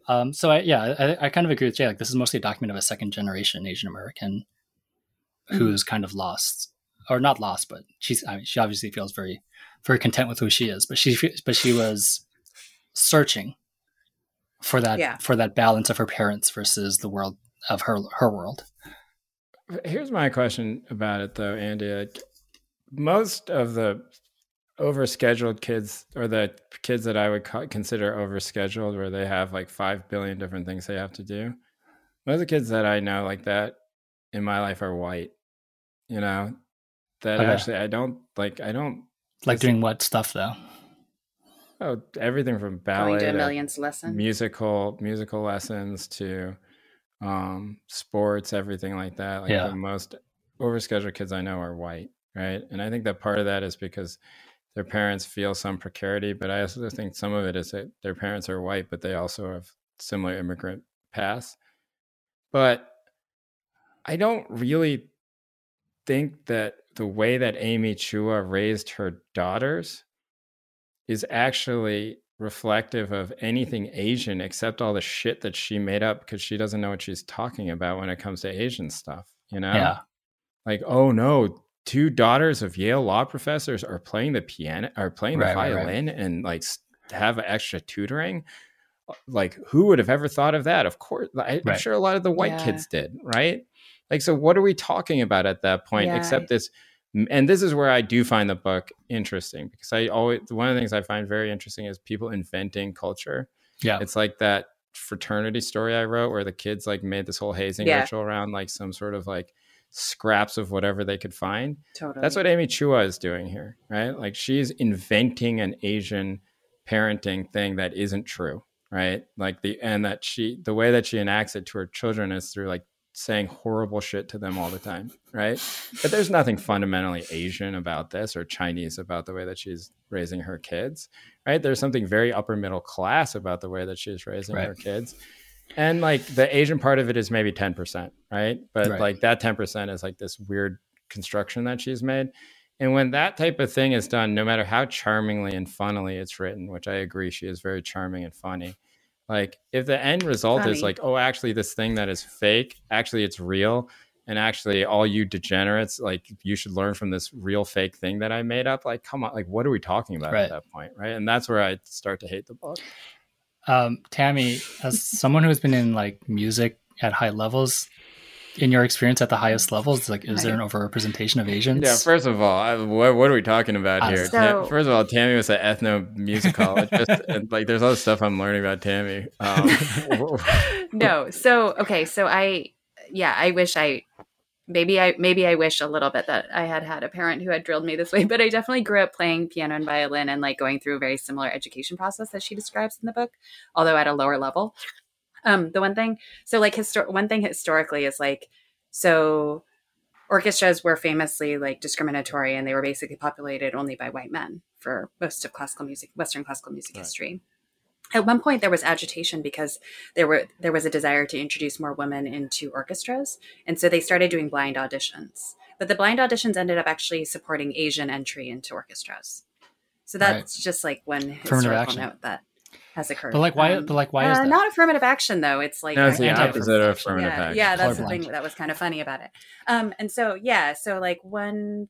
Um, so I, yeah, I, I, kind of agree with Jay. Like this is mostly a document of a second generation Asian American mm-hmm. who's kind of lost, or not lost, but she's I mean, she obviously feels very very content with who she is, but she but she was searching for that yeah. for that balance of her parents versus the world of her her world. Here's my question about it though, Andy. Most of the overscheduled kids or the kids that I would consider overscheduled where they have like 5 billion different things they have to do. Most of the kids that I know like that in my life are white. You know, that okay. actually I don't like I don't like doing what stuff though? Oh, everything from ballet Going to a millions lesson, musical musical lessons to um, sports, everything like that. Like yeah. the most overscheduled kids I know are white, right? And I think that part of that is because their parents feel some precarity, but I also think some of it is that their parents are white, but they also have similar immigrant past. But I don't really think that the way that Amy Chua raised her daughters is actually reflective of anything Asian except all the shit that she made up because she doesn't know what she's talking about when it comes to Asian stuff, you know? Yeah. Like, oh no, two daughters of Yale law professors are playing the piano are playing right, the violin right, right. and like have extra tutoring. Uh, like, who would have ever thought of that? Of course, I, am sure a lot of the white yeah. kids did, right? Like, so what are we talking about at that point yeah. except this and this is where I do find the book interesting because I always one of the things I find very interesting is people inventing culture. Yeah, it's like that fraternity story I wrote where the kids like made this whole hazing yeah. ritual around like some sort of like scraps of whatever they could find. Totally, that's what Amy Chua is doing here, right? Like she's inventing an Asian parenting thing that isn't true, right? Like the and that she the way that she enacts it to her children is through like saying horrible shit to them all the time, right? But there's nothing fundamentally Asian about this or Chinese about the way that she's raising her kids, right? There's something very upper middle class about the way that she's raising right. her kids. And like the Asian part of it is maybe 10%, right? But right. like that 10% is like this weird construction that she's made. And when that type of thing is done, no matter how charmingly and funnily it's written, which I agree, she is very charming and funny like if the end result Funny. is like, oh, actually this thing that is fake, actually it's real, and actually all you degenerates, like you should learn from this real fake thing that I made up. Like, come on, like what are we talking about right. at that point, right? And that's where I start to hate the book. Um, Tammy, as someone who's been in like music at high levels, in your experience at the highest levels, like, is there an overrepresentation of Asians? Yeah, first of all, I, what, what, are we talking about uh, here? So, first of all, Tammy was an ethnomusicologist, (laughs) and like, there's other stuff I'm learning about Tammy. Um, (laughs) no, so okay, so I, yeah, I wish I, maybe I, maybe I wish a little bit that I had had a parent who had drilled me this way, but I definitely grew up playing piano and violin and like going through a very similar education process that she describes in the book, although at a lower level. Um, the one thing, so like histor- one thing historically is like, so orchestras were famously like discriminatory and they were basically populated only by white men for most of classical music, Western classical music right. history. At one point, there was agitation because there were there was a desire to introduce more women into orchestras, and so they started doing blind auditions. But the blind auditions ended up actually supporting Asian entry into orchestras. So that's right. just like one historical note that has occurred. But like why? Um, but like why is uh, that? Not affirmative action though. It's like no, it's the opposite of affirmative yeah, action. Yeah, that's the thing that was kind of funny about it. Um, and so yeah, so like one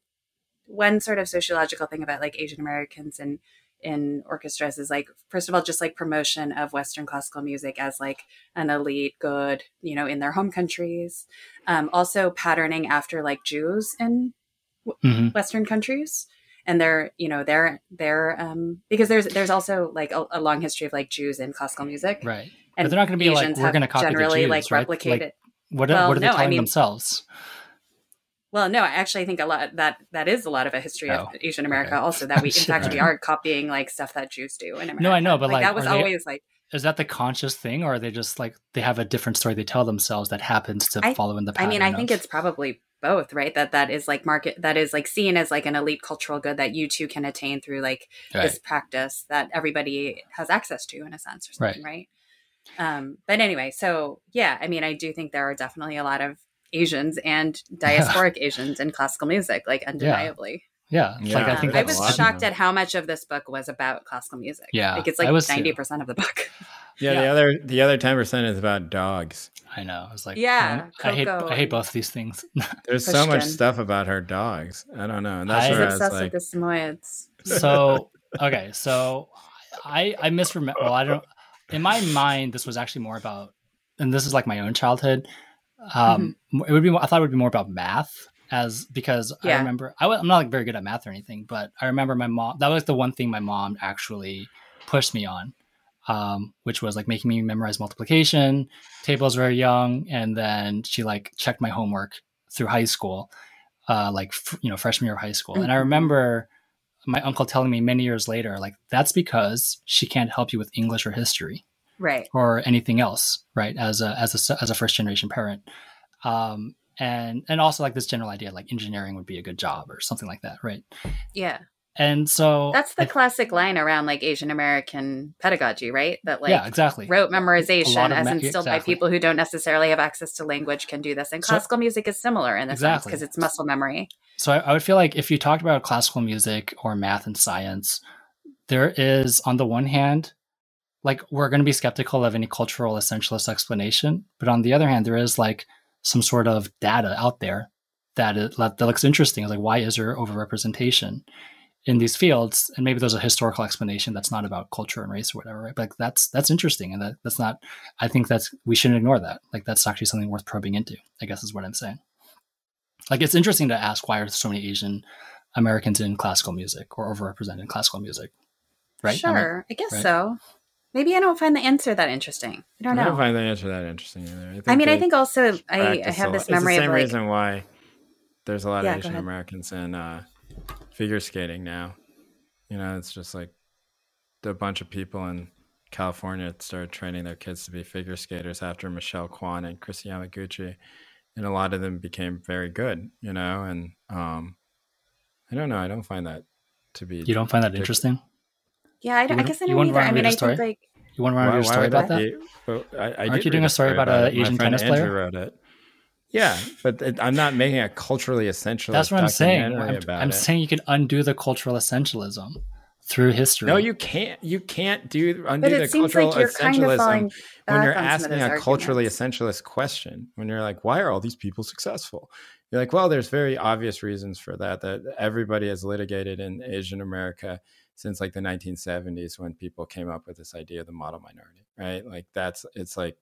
one sort of sociological thing about like Asian Americans and in orchestras is like first of all just like promotion of western classical music as like an elite good you know in their home countries um, also patterning after like jews in mm-hmm. western countries and they're you know they're they're um because there's there's also like a, a long history of like jews in classical music right and but they're not going to be Asians like we're going to copy generally the Jews, like right? replicate like, it what, well, what are they no, I mean, themselves well, no, I actually think a lot that that is a lot of a history oh, of Asian America. Okay. Also, that we in (laughs) fact we are copying like stuff that Jews do in America. No, I know, but like, like that was always they, like. Is that the conscious thing, or are they just like they have a different story they tell themselves that happens to I, follow in the? I mean, I of... think it's probably both, right? That that is like market that is like seen as like an elite cultural good that you too can attain through like right. this practice that everybody has access to in a sense or something, right? right? Um, but anyway, so yeah, I mean, I do think there are definitely a lot of Asians and (laughs) diasporic yeah. Asians in classical music, like undeniably. Yeah, yeah. like I think I was shocked at how much of this book was about classical music. Yeah, like it's like ninety percent of the book. Yeah, yeah, the other the other ten percent is about dogs. I know. I was like, yeah, I hate I hate both these things. (laughs) There's so much stuff about her dogs. I don't know. And that's I, where I was like, with the Samoyeds. So (laughs) okay, so I I misremember. Well, I don't. In my mind, this was actually more about, and this is like my own childhood. Um, mm-hmm. It would be. I thought it would be more about math, as because yeah. I remember I was, I'm not like very good at math or anything, but I remember my mom. That was the one thing my mom actually pushed me on, um, which was like making me memorize multiplication tables very young, and then she like checked my homework through high school, uh, like f- you know freshman year of high school, mm-hmm. and I mm-hmm. remember my uncle telling me many years later, like that's because she can't help you with English or history right or anything else right as a as a as a first generation parent um and and also like this general idea like engineering would be a good job or something like that right yeah and so that's the I, classic line around like Asian American pedagogy, right? That like yeah, exactly. rote memorization as instilled exactly. by people who don't necessarily have access to language can do this. And so, classical music is similar in this exactly. sense because it's muscle memory. So I, I would feel like if you talked about classical music or math and science, there is on the one hand like we're going to be skeptical of any cultural essentialist explanation but on the other hand there is like some sort of data out there that it, that looks interesting like why is there overrepresentation in these fields? And maybe there's a historical explanation that's not about culture and race or whatever right? But like, that's that's interesting and that, that's not i think that's we shouldn't ignore that. Like that's actually something worth probing into i guess is what i'm saying. Like it's interesting to ask why are so many asian americans in classical music or overrepresented in classical music right? Sure i, I guess right? so Maybe I don't find the answer that interesting. I don't know. I don't find the answer that interesting either. I, I mean, I think also I, I have this memory it's the same of like, reason why there's a lot yeah, of Asian Americans in uh, figure skating now. You know, it's just like a bunch of people in California started training their kids to be figure skaters after Michelle Kwan and Kristi Yamaguchi, and a lot of them became very good. You know, and um, I don't know. I don't find that to be. You don't find that interesting? Yeah, I, I guess I don't either. I mean, I think like you want to write a story about that? Be, well, I, I Aren't you doing a story about, about an Asian tennis Andrew player? Wrote it. Yeah, but it, I'm not making a culturally essential. That's what I'm saying. I'm, I'm saying you can undo the cultural essentialism through history. No, you can't. You can't do undo the cultural like essentialism kind of when you're asking a culturally essentialist question. When you're like, "Why are all these people successful?" You're like, "Well, there's very obvious reasons for that. That everybody has litigated in Asian America." Since like the 1970s when people came up with this idea of the model minority, right? Like that's it's like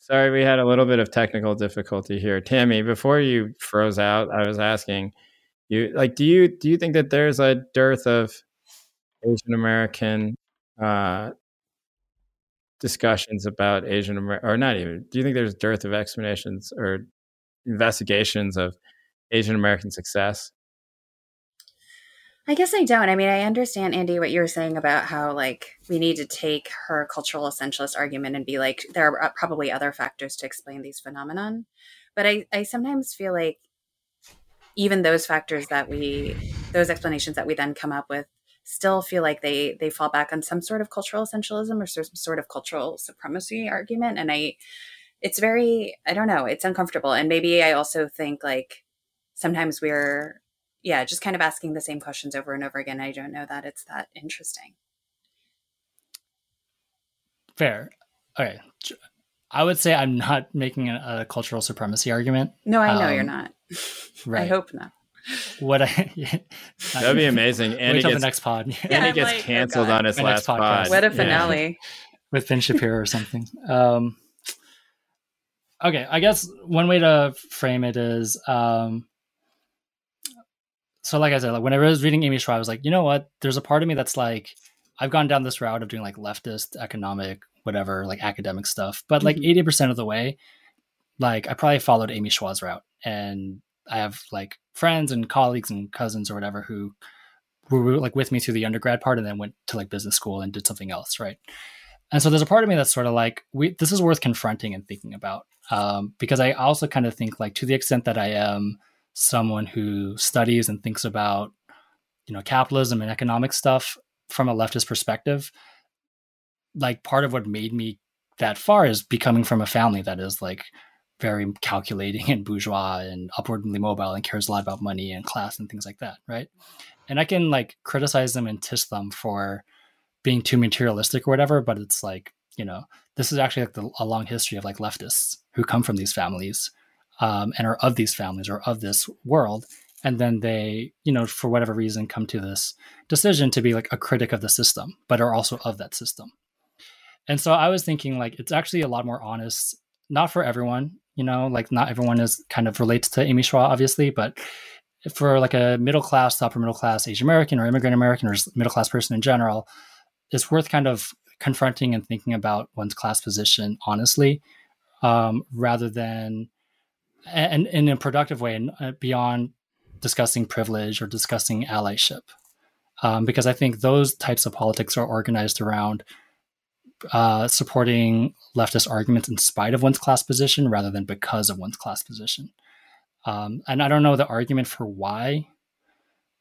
Sorry, we had a little bit of technical difficulty here. Tammy, before you froze out, I was asking you like do you do you think that there's a dearth of Asian American uh discussions about Asian American or not even do you think there's dearth of explanations or investigations of Asian American success? I guess I don't. I mean, I understand, Andy, what you were saying about how, like, we need to take her cultural essentialist argument and be like, there are uh, probably other factors to explain these phenomenon. But I, I sometimes feel like even those factors that we, those explanations that we then come up with, still feel like they they fall back on some sort of cultural essentialism or some sort of cultural supremacy argument. And I, it's very, I don't know, it's uncomfortable. And maybe I also think like sometimes we're yeah, just kind of asking the same questions over and over again. I don't know that it's that interesting. Fair. Okay. I would say I'm not making a, a cultural supremacy argument. No, I know um, you're not. (laughs) right. I hope not. what I (laughs) that'd be amazing. And wait till the next pod. Yeah, and he gets like, oh, canceled oh on his last pod. What a finale yeah. (laughs) with Ben Shapiro or something. Um, okay, I guess one way to frame it is, um, so like I said, like when I was reading Amy Chua, I was like, you know what? There's a part of me that's like, I've gone down this route of doing like leftist economic, whatever, like academic stuff, but like mm-hmm. 80 percent of the way, like I probably followed Amy Chua's route, and I have like friends and colleagues and cousins or whatever who were like with me through the undergrad part and then went to like business school and did something else, right? And so there's a part of me that's sort of like, we this is worth confronting and thinking about, um, because I also kind of think like to the extent that I am someone who studies and thinks about, you know, capitalism and economic stuff from a leftist perspective, like part of what made me that far is becoming from a family that is like very calculating (laughs) and bourgeois and upwardly mobile and cares a lot about money and class and things like that, right? And I can like criticize them and tish them for being too materialistic or whatever, but it's like, you know, this is actually like the, a long history of like leftists who come from these families um, and are of these families or of this world. And then they, you know, for whatever reason, come to this decision to be like a critic of the system, but are also of that system. And so I was thinking like it's actually a lot more honest, not for everyone, you know like not everyone is kind of relates to amy chua obviously but for like a middle class upper middle class asian american or immigrant american or middle class person in general it's worth kind of confronting and thinking about one's class position honestly um, rather than and, in a productive way and uh, beyond discussing privilege or discussing allyship um, because i think those types of politics are organized around uh, supporting leftist arguments in spite of one's class position rather than because of one's class position. Um, and I don't know the argument for why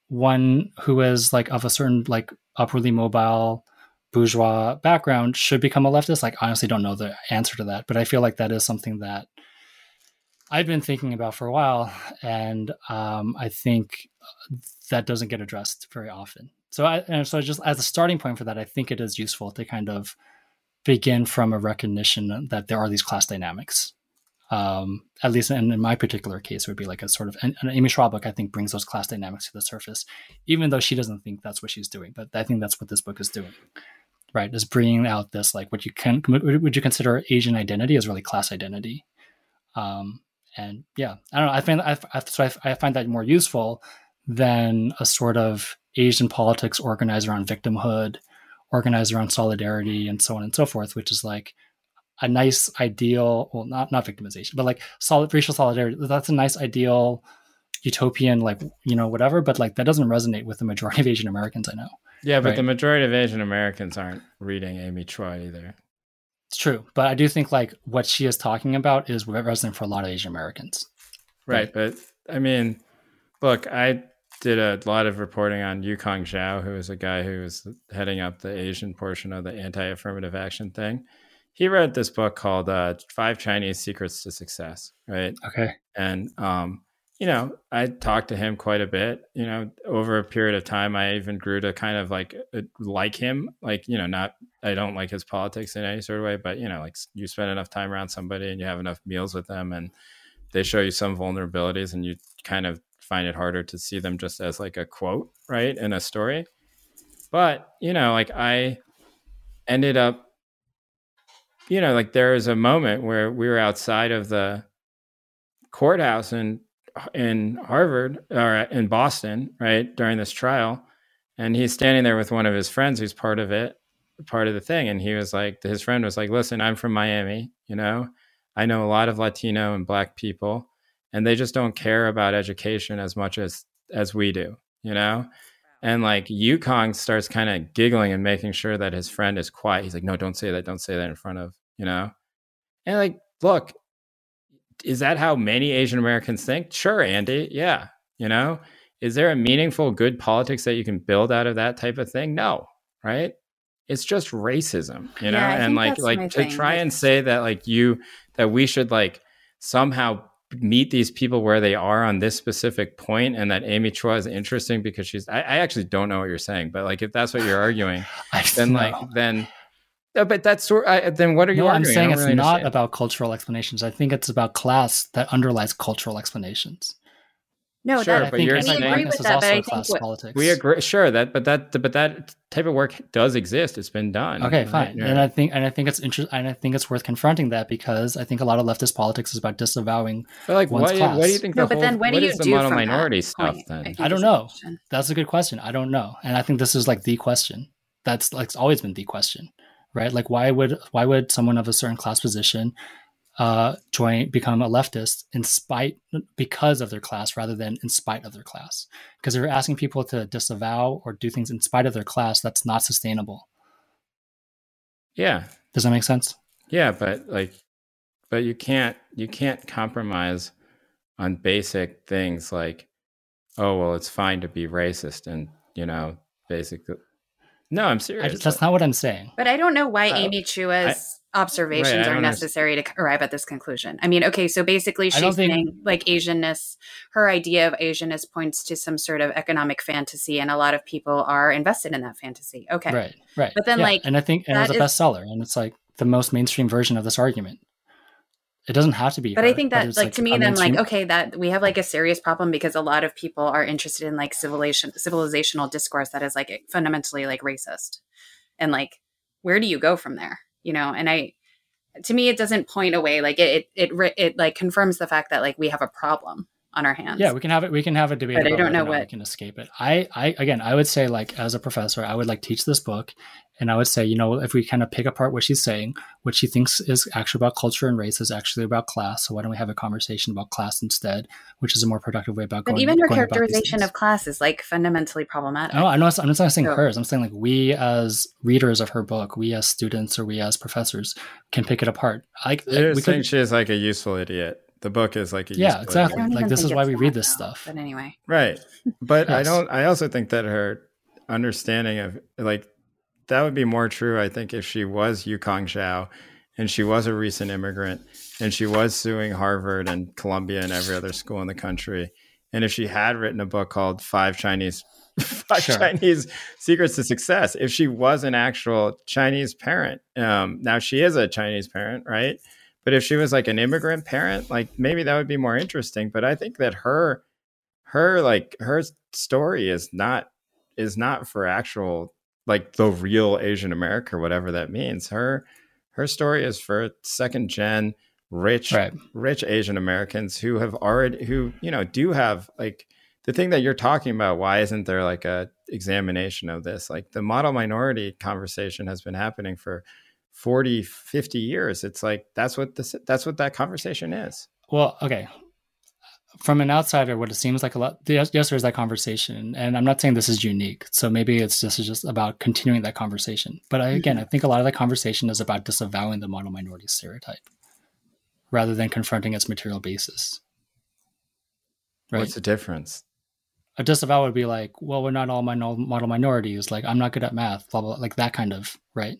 one who is like of a certain like upwardly mobile bourgeois background should become a leftist. Like, I honestly, don't know the answer to that, but I feel like that is something that I've been thinking about for a while, and um, I think that doesn't get addressed very often. So, I, and so just as a starting point for that, I think it is useful to kind of begin from a recognition that there are these class dynamics. Um, at least in, in, my particular case, would be like a sort of an, an Amy Chua book. I think brings those class dynamics to the surface, even though she doesn't think that's what she's doing. But I think that's what this book is doing, right? Is bringing out this like what you can would you consider Asian identity as really class identity, um, and yeah, I don't know. I find I, I, so I, I find that more useful than a sort of Asian politics organized around victimhood organized around solidarity and so on and so forth, which is like a nice ideal, well, not not victimization, but like solid racial solidarity. That's a nice ideal utopian, like you know, whatever. But like that doesn't resonate with the majority of Asian Americans I know. Yeah, but right? the majority of Asian Americans aren't reading Amy Chua either. It's true, but I do think like what she is talking about is resonant for a lot of Asian Americans. Right, but I mean, look, I did a lot of reporting on Yukong Zhao, who is a guy who was heading up the Asian portion of the anti-affirmative action thing. He read this book called uh, Five Chinese Secrets to Success, right? Okay. And um, you know, I talked to him quite a bit. You know, over a period of time, I even grew to kind of like uh, like him. Like, you know, not I don't like his politics in any sort of way, but you know, like you spend enough time around somebody and you have enough meals with them, and they show you some vulnerabilities, and you kind of find it harder to see them just as like a quote, right, in a story. But, you know, like I ended up, you know, like there was a moment where we were outside of the courthouse in in Harvard or in Boston, right, during this trial. And he's standing there with one of his friends who's part of it, part of the thing. And he was like, his friend was like, listen, I'm from Miami, you know, I know a lot of Latino and black people and they just don't care about education as much as as we do you know and like yukong starts kind of giggling and making sure that his friend is quiet he's like no don't say that don't say that in front of you know and like look is that how many asian americans think? Sure andy yeah you know? Is there a meaningful good politics that you can build out of that type of thing? No right? It's just racism you know? Yeah, and like like to thing. try and say that like you that we should like somehow meet these people where they are on this specific point and that Amy Chua is interesting because she's I, I actually don't know what you're saying, but like if that's what you're arguing, (laughs) then know. like then Uh, but that's sort I, then what are you no, arguing? I'm saying it's really not understand. about cultural explanations. I think it's about class that underlies cultural explanations. No, sure, that, but you're saying agree with that, but I think what, politics. we agree. Sure, that but that but that type of work does exist. It's been done. Okay, right? fine. Yeah. And I think and I think it's interesting. And I think it's worth confronting that because I think a lot of leftist politics is about disavowing. But like, what, what, do you think? No, the but whole, then what, what do you the do model from minority that stuff? point, Then I, I don't know. That's a good question. I don't know, and I think this is like the question. That's like always been the question, right? Like, why would why would someone of a certain class position uh, join become a leftist in spite because of their class rather than in spite of their class? Because if you're asking people to disavow or do things in spite of their class that's not sustainable. Yeah. Does that make sense? Yeah but like but you can't you can't compromise on basic things like oh well it's fine to be racist and you know basically no i'm serious I, that's not what i'm saying but i don't know why uh, amy chua's observations right, are necessary understand. to arrive at this conclusion. I mean, okay, so basically she's think... saying like Asianness, her idea of Asianness points to some sort of economic fantasy, and a lot of people are invested in that fantasy. Okay. Right, right. But then yeah. like and I think and it was a bestseller and it's like the most mainstream version of this argument. It doesn't have to be. But her, I think that like, like, to me then like okay that we have like a serious problem because a lot of people are interested in like civilization civilizational discourse that is like fundamentally like racist. And like where do you go from there? you know and i to me it doesn't point away like it it it, it like confirms the fact that like we have a problem on our hands. Yeah, we can have it. We can have a debate. But I don't know what we can escape it. I, I again, I would say like as a professor, I would like teach this book, and I would say, you know, if we kind of pick apart what she's saying, what she thinks is actually about culture and race is actually about class. So why don't we have a conversation about class instead, which is a more productive way about but going. even her characterization of class is like fundamentally problematic. No, I'm not. I'm not saying so, hers. I'm saying like we as readers of her book, we as students or we as professors can pick it apart. Like you're saying could, she is like a useful idiot the book is like a yeah exactly. Like this is why we read this now, stuff. but anyway. Right. But yes. i don't i also think that her understanding of like that would be more true i think if she was yukong zhao and she was a recent immigrant and she was suing harvard and columbia and every other school in the country. And if she had written a book called five chinese (laughs) five sure. chinese secrets to success if she was an actual chinese parent um, now she is a chinese parent right but if she was like an immigrant parent, like maybe that would be more interesting. But I think that her her like her story is not is not for actual like the real Asian America, whatever that means. Her her story is for second gen rich right. rich Asian Americans who have already who, you know, do have like the thing that you're talking about, why isn't there like a examination of this? Like the model minority conversation has been happening for 40 50 years it's like that's what this that's what that conversation is. Well okay. From an outsider what it seems like a lot yes there's that conversation and i'm not saying this is unique so maybe it's just it's just about continuing that conversation but I, again i mm-hmm. think a lot of the conversation is about disavowing the model minority stereotype rather than confronting its material basis. Right? what's the difference? A disavow would be like well we're not all model minorities like i'm not good at math blah blah, blah like that kind of right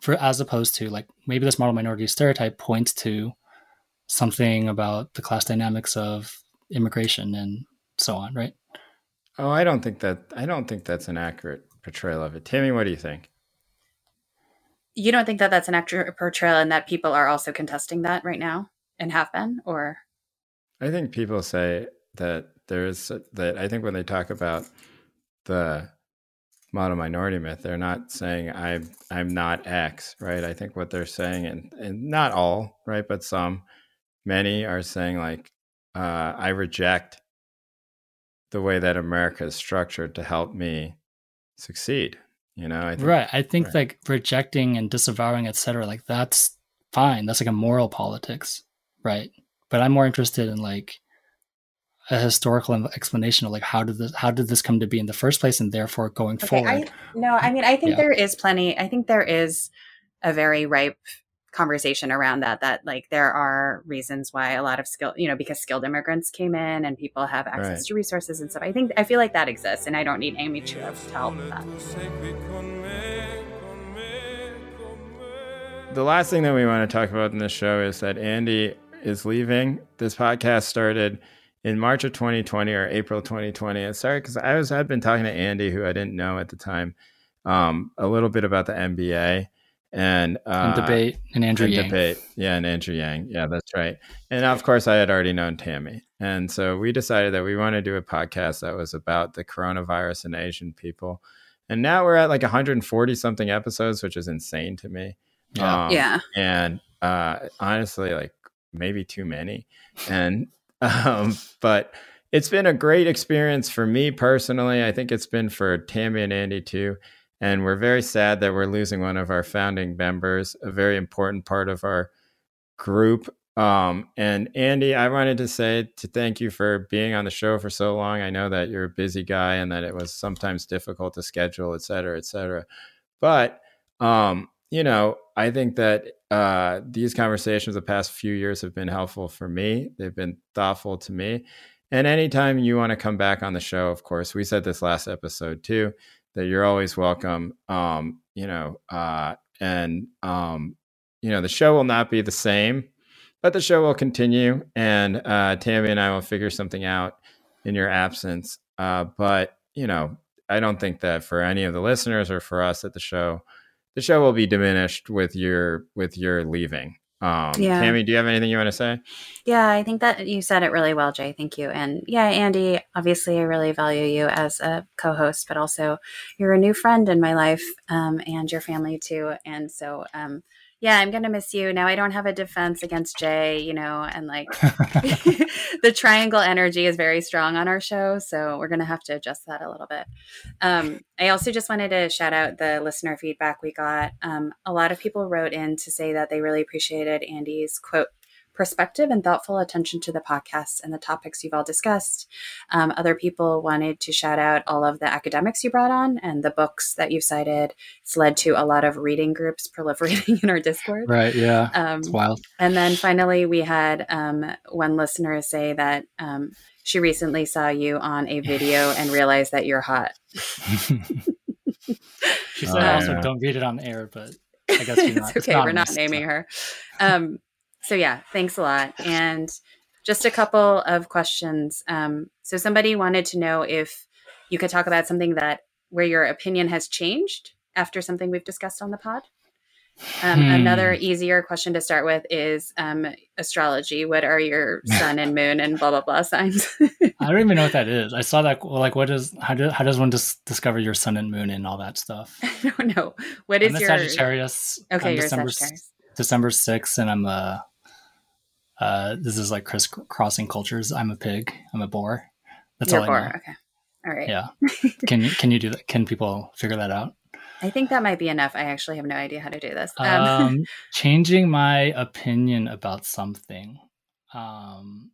for as opposed to like maybe this model minority stereotype points to something about the class dynamics of immigration and so on, right? Oh, I don't think that I don't think that's an accurate portrayal of it. Tammy, what do you think? You don't think that that's an accurate portrayal and that people are also contesting that right now and have been or I think people say that there's that I think when they talk about the model minority myth they're not saying i'm i'm not x right? I think what they're saying and, and not all right? But some many are saying like uh, i reject the way that america is structured to help me succeed you know? I think, right i think right. like rejecting and disavowing etc like that's fine that's like a moral politics right? But i'm more interested in like a historical explanation of like how did this how did this come to be in the first place and therefore going okay, forward I, no i mean i think yeah. there is plenty i think there is a very ripe conversation around that that like there are reasons why a lot of skill you know because skilled immigrants came in and people have access right. to resources and stuff i think i feel like that exists and i don't need amy to help with that the last thing that we want to talk about in this show is that andy is leaving this podcast started in March of 2020 or April 2020. And sorry, because I was I'd been talking to Andy, who I didn't know at the time, um, a little bit about the NBA, and, uh, and debate and Andrew and Yang. Debate. Yeah, and Andrew Yang. Yeah, that's right. And of course, I had already known Tammy, and so we decided that we want to do a podcast that was about the coronavirus and Asian people. And now we're at like 140 something episodes, which is insane to me. Yeah. Um, yeah. And uh, honestly, like maybe too many. And (laughs) um, but it's been a great experience for me personally. I think it's been for Tammy and Andy too. And we're very sad that we're losing one of our founding members, a very important part of our group. Um, and Andy, I wanted to say to thank you for being on the show for so long. I know that you're a busy guy and that it was sometimes difficult to schedule, et cetera, et cetera. But um, you know, I think that uh, these conversations the past few years have been helpful for me. They've been thoughtful to me. And anytime you want to come back on the show, of course, we said this last episode too, that you're always welcome. Um, you know, uh, and um, you know, the show will not be the same, but the show will continue, and uh, Tammy and I will figure something out in your absence. Uh, but you know, I don't think that for any of the listeners or for us at the show, the show will be diminished with your with your leaving. Um, yeah. Tammy, do you have anything you want to say? Yeah, I think that you said it really well, Jay. Thank you. And yeah, Andy, obviously, I really value you as a co host, but also you're a new friend in my life um, and your family too. And so, um, yeah, I'm gonna miss you. Now I don't have a defense against Jay, you know, and like (laughs) (laughs) the triangle energy is very strong on our show, so we're gonna have to adjust that a little bit. Um, I also just wanted to shout out the listener feedback we got. Um, a lot of people wrote in to say that they really appreciated Andy's quote perspective and thoughtful attention to the podcasts and the topics you've all discussed. Um, other people wanted to shout out all of the academics you brought on and the books that you've cited. It's led to a lot of reading groups (laughs) proliferating in our Discord. Right. Yeah. Um, it's wild. And then finally, we had um, one listener say that um, she recently saw you on a video (laughs) and realized that you're hot. she said oh, also yeah. don't read it on air, but I guess (laughs) you're not. it's okay. We're not naming her. Um, so yeah, thanks a lot. And just a couple of questions. Um, so somebody wanted to know if you could talk about something that where your opinion has changed after something we've discussed on the pod. Um, hmm. Another easier question to start with is um, astrology. What are your (laughs) sun and moon and blah blah blah signs? I don't even know what that (laughs) is. I saw that. Like, what is how, do, how does one dis- discover your sun and moon and all that stuff? (laughs) I don't know. What is I'm your Sagittarius? Okay, I'm December. December sixth, and I'm a uh, this is like crisscrossing cultures. I'm a pig. I'm a boar. That's You're all boar. I know. Okay. All right. Yeah. (laughs) can you can you do that? Can people figure that out? I think that might be enough. I actually have no idea how to do this. Um, um, (laughs) changing my opinion about something. Um,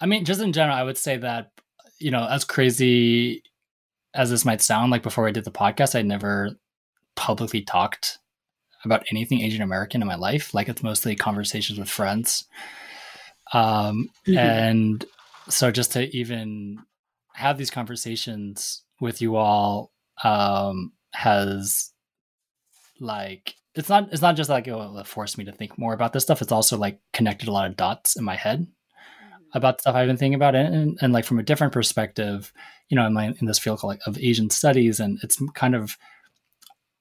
I mean, just in general, I would say that you know, as crazy as this might sound, like before I did the podcast, I never publicly talked about anything Asian American in my life. Like it's mostly conversations with friends um, mm-hmm. And so just to even have these conversations with you all um, has like it's not it's not just like it forced me to think more about this stuff. It's also like connected a lot of dots in my head mm-hmm. about stuff I've been thinking about, and, and, and like from a different perspective, you know, in my in this field like, of Asian studies, and it's kind of,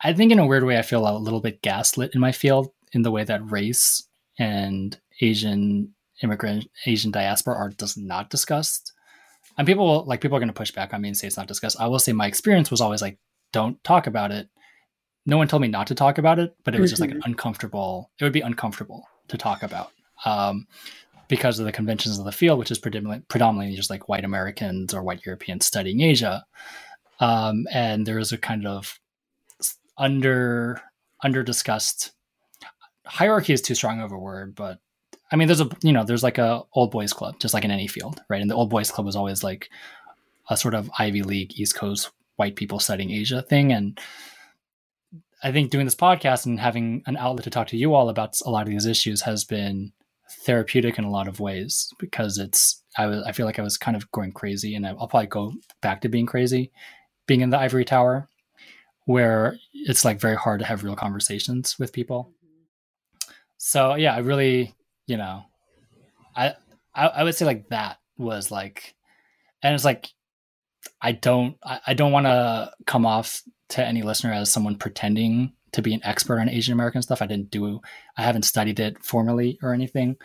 I think in a weird way, I feel a little bit gaslit in my field in the way that race and Asian immigrant Asian diaspora are just not discussed. And people like people are going to push back on me and say it's not discussed. I will say my experience was always like, don't talk about it. No one told me not to talk about it, but it was mm-hmm. just like an mm-hmm. uncomfortable. It would be uncomfortable to talk about um, because of the conventions of the field, which is predominantly, predominantly just like white Americans or white Europeans studying Asia. Um, and there is a kind of under under discussed hierarchy is too strong of a word, but I mean, there's a you know, there's like a old boys club, just like in any field, right? And the old boys club was always like a sort of Ivy League East Coast white people studying Asia thing. And I think doing this podcast and having an outlet to talk to you all about a lot of these issues has been therapeutic in a lot of ways because it's I was I feel like I was kind of going crazy, and I'll probably go back to being crazy, being in the ivory tower, where it's like very hard to have real conversations with people. Mm-hmm. So yeah, I really you know, I, I, I would say like that was like, and it's like, I don't, I, I don't want to come off to any listener as someone pretending to be an expert on Asian American stuff. I didn't do, I haven't studied it formally or anything.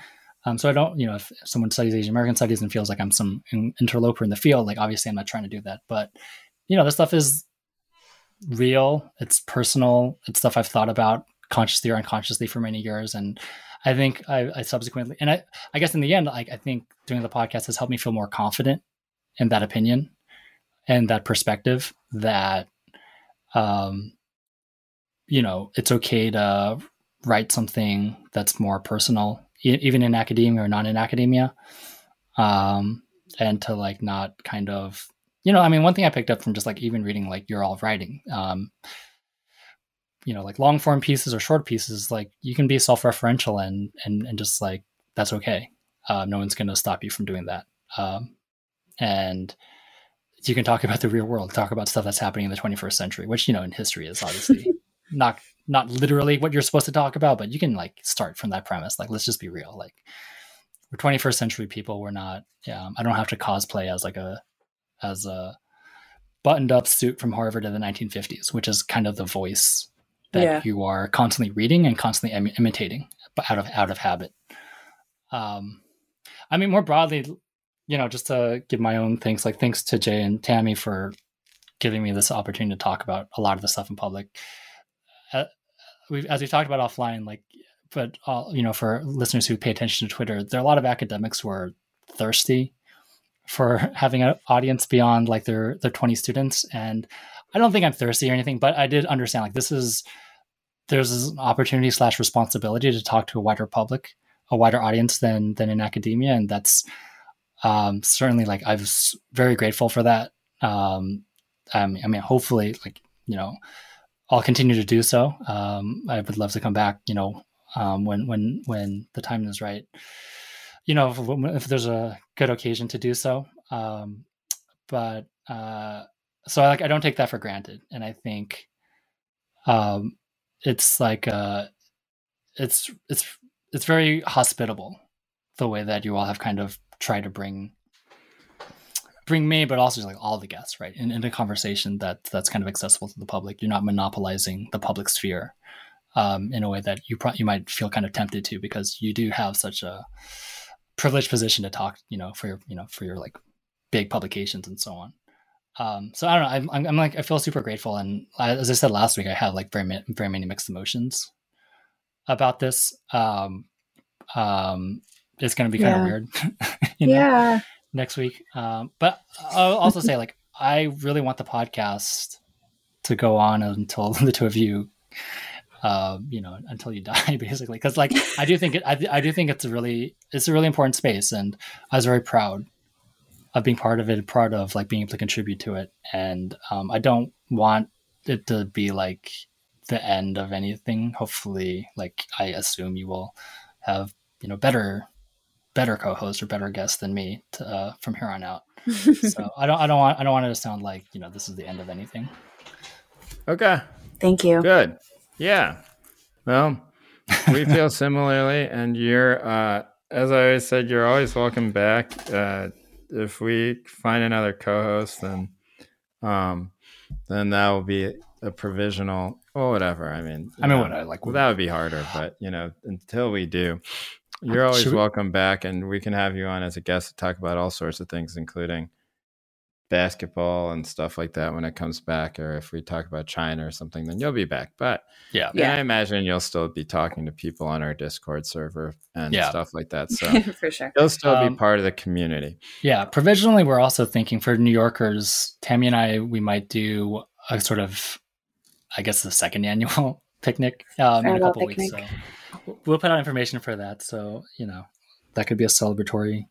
Um, so I don't, you know, if someone studies Asian American studies and feels like I'm some interloper in the field, like obviously I'm not trying to do that. But you know, this stuff is real. It's personal. It's stuff I've thought about consciously or unconsciously for many years, and I think I, I subsequently, and I, I guess in the end, like I think doing the podcast has helped me feel more confident in that opinion and that perspective that, um, you know, it's okay to write something that's more personal even in academia or not in academia um, and to like not kind of you know i mean one thing i picked up from just like even reading like you're all writing um, you know like long form pieces or short pieces like you can be self-referential and and and just like that's okay uh, no one's going to stop you from doing that um, and you can talk about the real world talk about stuff that's happening in the 21st century which you know in history is obviously (laughs) not not literally what you're supposed to talk about, but you can like start from that premise. Like, let's just be real. Like, we're 21st century people. We're not. I don't have to cosplay as like a as a buttoned up suit from Harvard in the 1950s, which is kind of the voice that yeah. you are constantly reading and constantly Im- imitating, but out of out of habit. Um, I mean, more broadly, you know, just to give my own things, like thanks to Jay and Tammy for giving me this opportunity to talk about a lot of the stuff in public uh, we as we talked about offline, like, but all, you know, for listeners who pay attention to Twitter, there are a lot of academics who are thirsty for (laughs) having an audience beyond like their their 20 students and i don't think i'm thirsty or anything but i did understand like this is there's an opportunity slash responsibility to talk to a wider public a wider audience than than in academia and that's um, certainly like i was very grateful for that um, i mean hopefully like you know I'll continue to do so. Um, I would love to come back, you know, um, when when when the time is right. You know, if, if there's a good occasion to do so. Um, but uh, so I, like I don't take that for granted, and I think um, it's like uh, it's it's it's very hospitable the way that you all have kind of tried to bring bring me, but also like all the guests, right, in, in a conversation that that's kind of accessible to the public. You're not monopolizing the public sphere um, in a way that you pro- you might feel kind of tempted to because you do have such a privileged position to talk, you know, for your you know for your like big publications and so on. Um, so I don't know. I'm, I'm, like I feel super grateful, and as I said last week, I have like very very many mixed emotions about this. Um, um, it's going to be kind yeah. of weird. (laughs) you know? Yeah next week. Um, but I'll also say, like, I really want the podcast to go on until (laughs) the two of you, um, you know, until you (laughs) die, basically. Because, like, I do think it, I, I do think it's a really, it's a really important space, and I was very proud of being part of it, part of like being able to contribute to it, and um, I don't want it to be like the end of anything. Hopefully, like I assume you will have you know better better co-host or better guest than me to, uh, from here on out. (laughs) so I don't I don't want I don't want it to sound like you know this is the end of anything. Okay. Thank you. Good. Yeah. Well, we feel (laughs) similarly, and you're uh, as I always said, you're always welcome back. Uh, if we find another co-host, then um, then that will be a provisional or whatever. I mean, I mean, what I like. Well, that would be harder, but you know, until we do, you're always we... welcome back, and we can have you on as a guest to talk about all sorts of things, including basketball and stuff like that when it comes back. Or if we talk about China or something, then you'll be back. But yeah, yeah. I imagine you'll still be talking to people on our Discord server and yeah. stuff like that. So (laughs) for sure, you'll still um, be part of the community. Yeah, provisionally, we're also thinking for New Yorkers, Tammy and I, we might do a sort of, I guess, the second (laughs) annual picnic um, in a couple picnic. weeks. So we'll put out information for that. So you know, that could be a celebratory,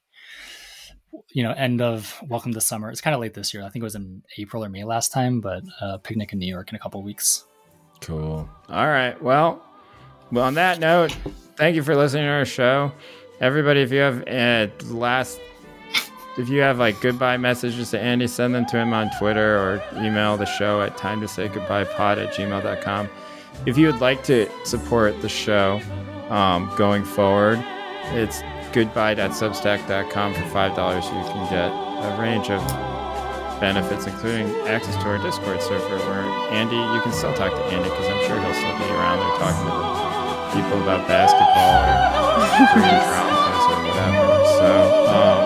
you know, end of welcome to summer. It's kind of late this year. I think it was in April or May last time, but uh, picnic in New York in a couple weeks. Cool. All right. Well, well, on that note, thank you for listening to our show. Everybody, if you have uh, last, if you have like goodbye messages to Andy, send them to him on Twitter or email the show at time to say goodbye pod at gmail.com. If you would like to support the show um, going forward, it's goodbye.substack.com for $5. You can get a range of benefits, including access to our Discord server, where Andy, you can still talk to Andy because I'm sure he'll still be around there talking to people about basketball or Broncos or whatever. So um,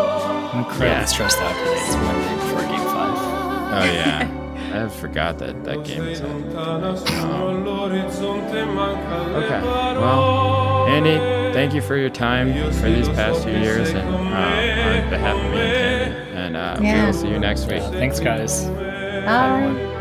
I'm incredibly yeah. stressed out today. It's Monday before Game Five. Oh yeah. I forgot that that game was on. Um, okay. Well, Andy, thank you for your time for these past few years, and uh, on behalf of me and Tammy, and uh, yeah. we will see you next week. Thanks, guys. Bye. Bye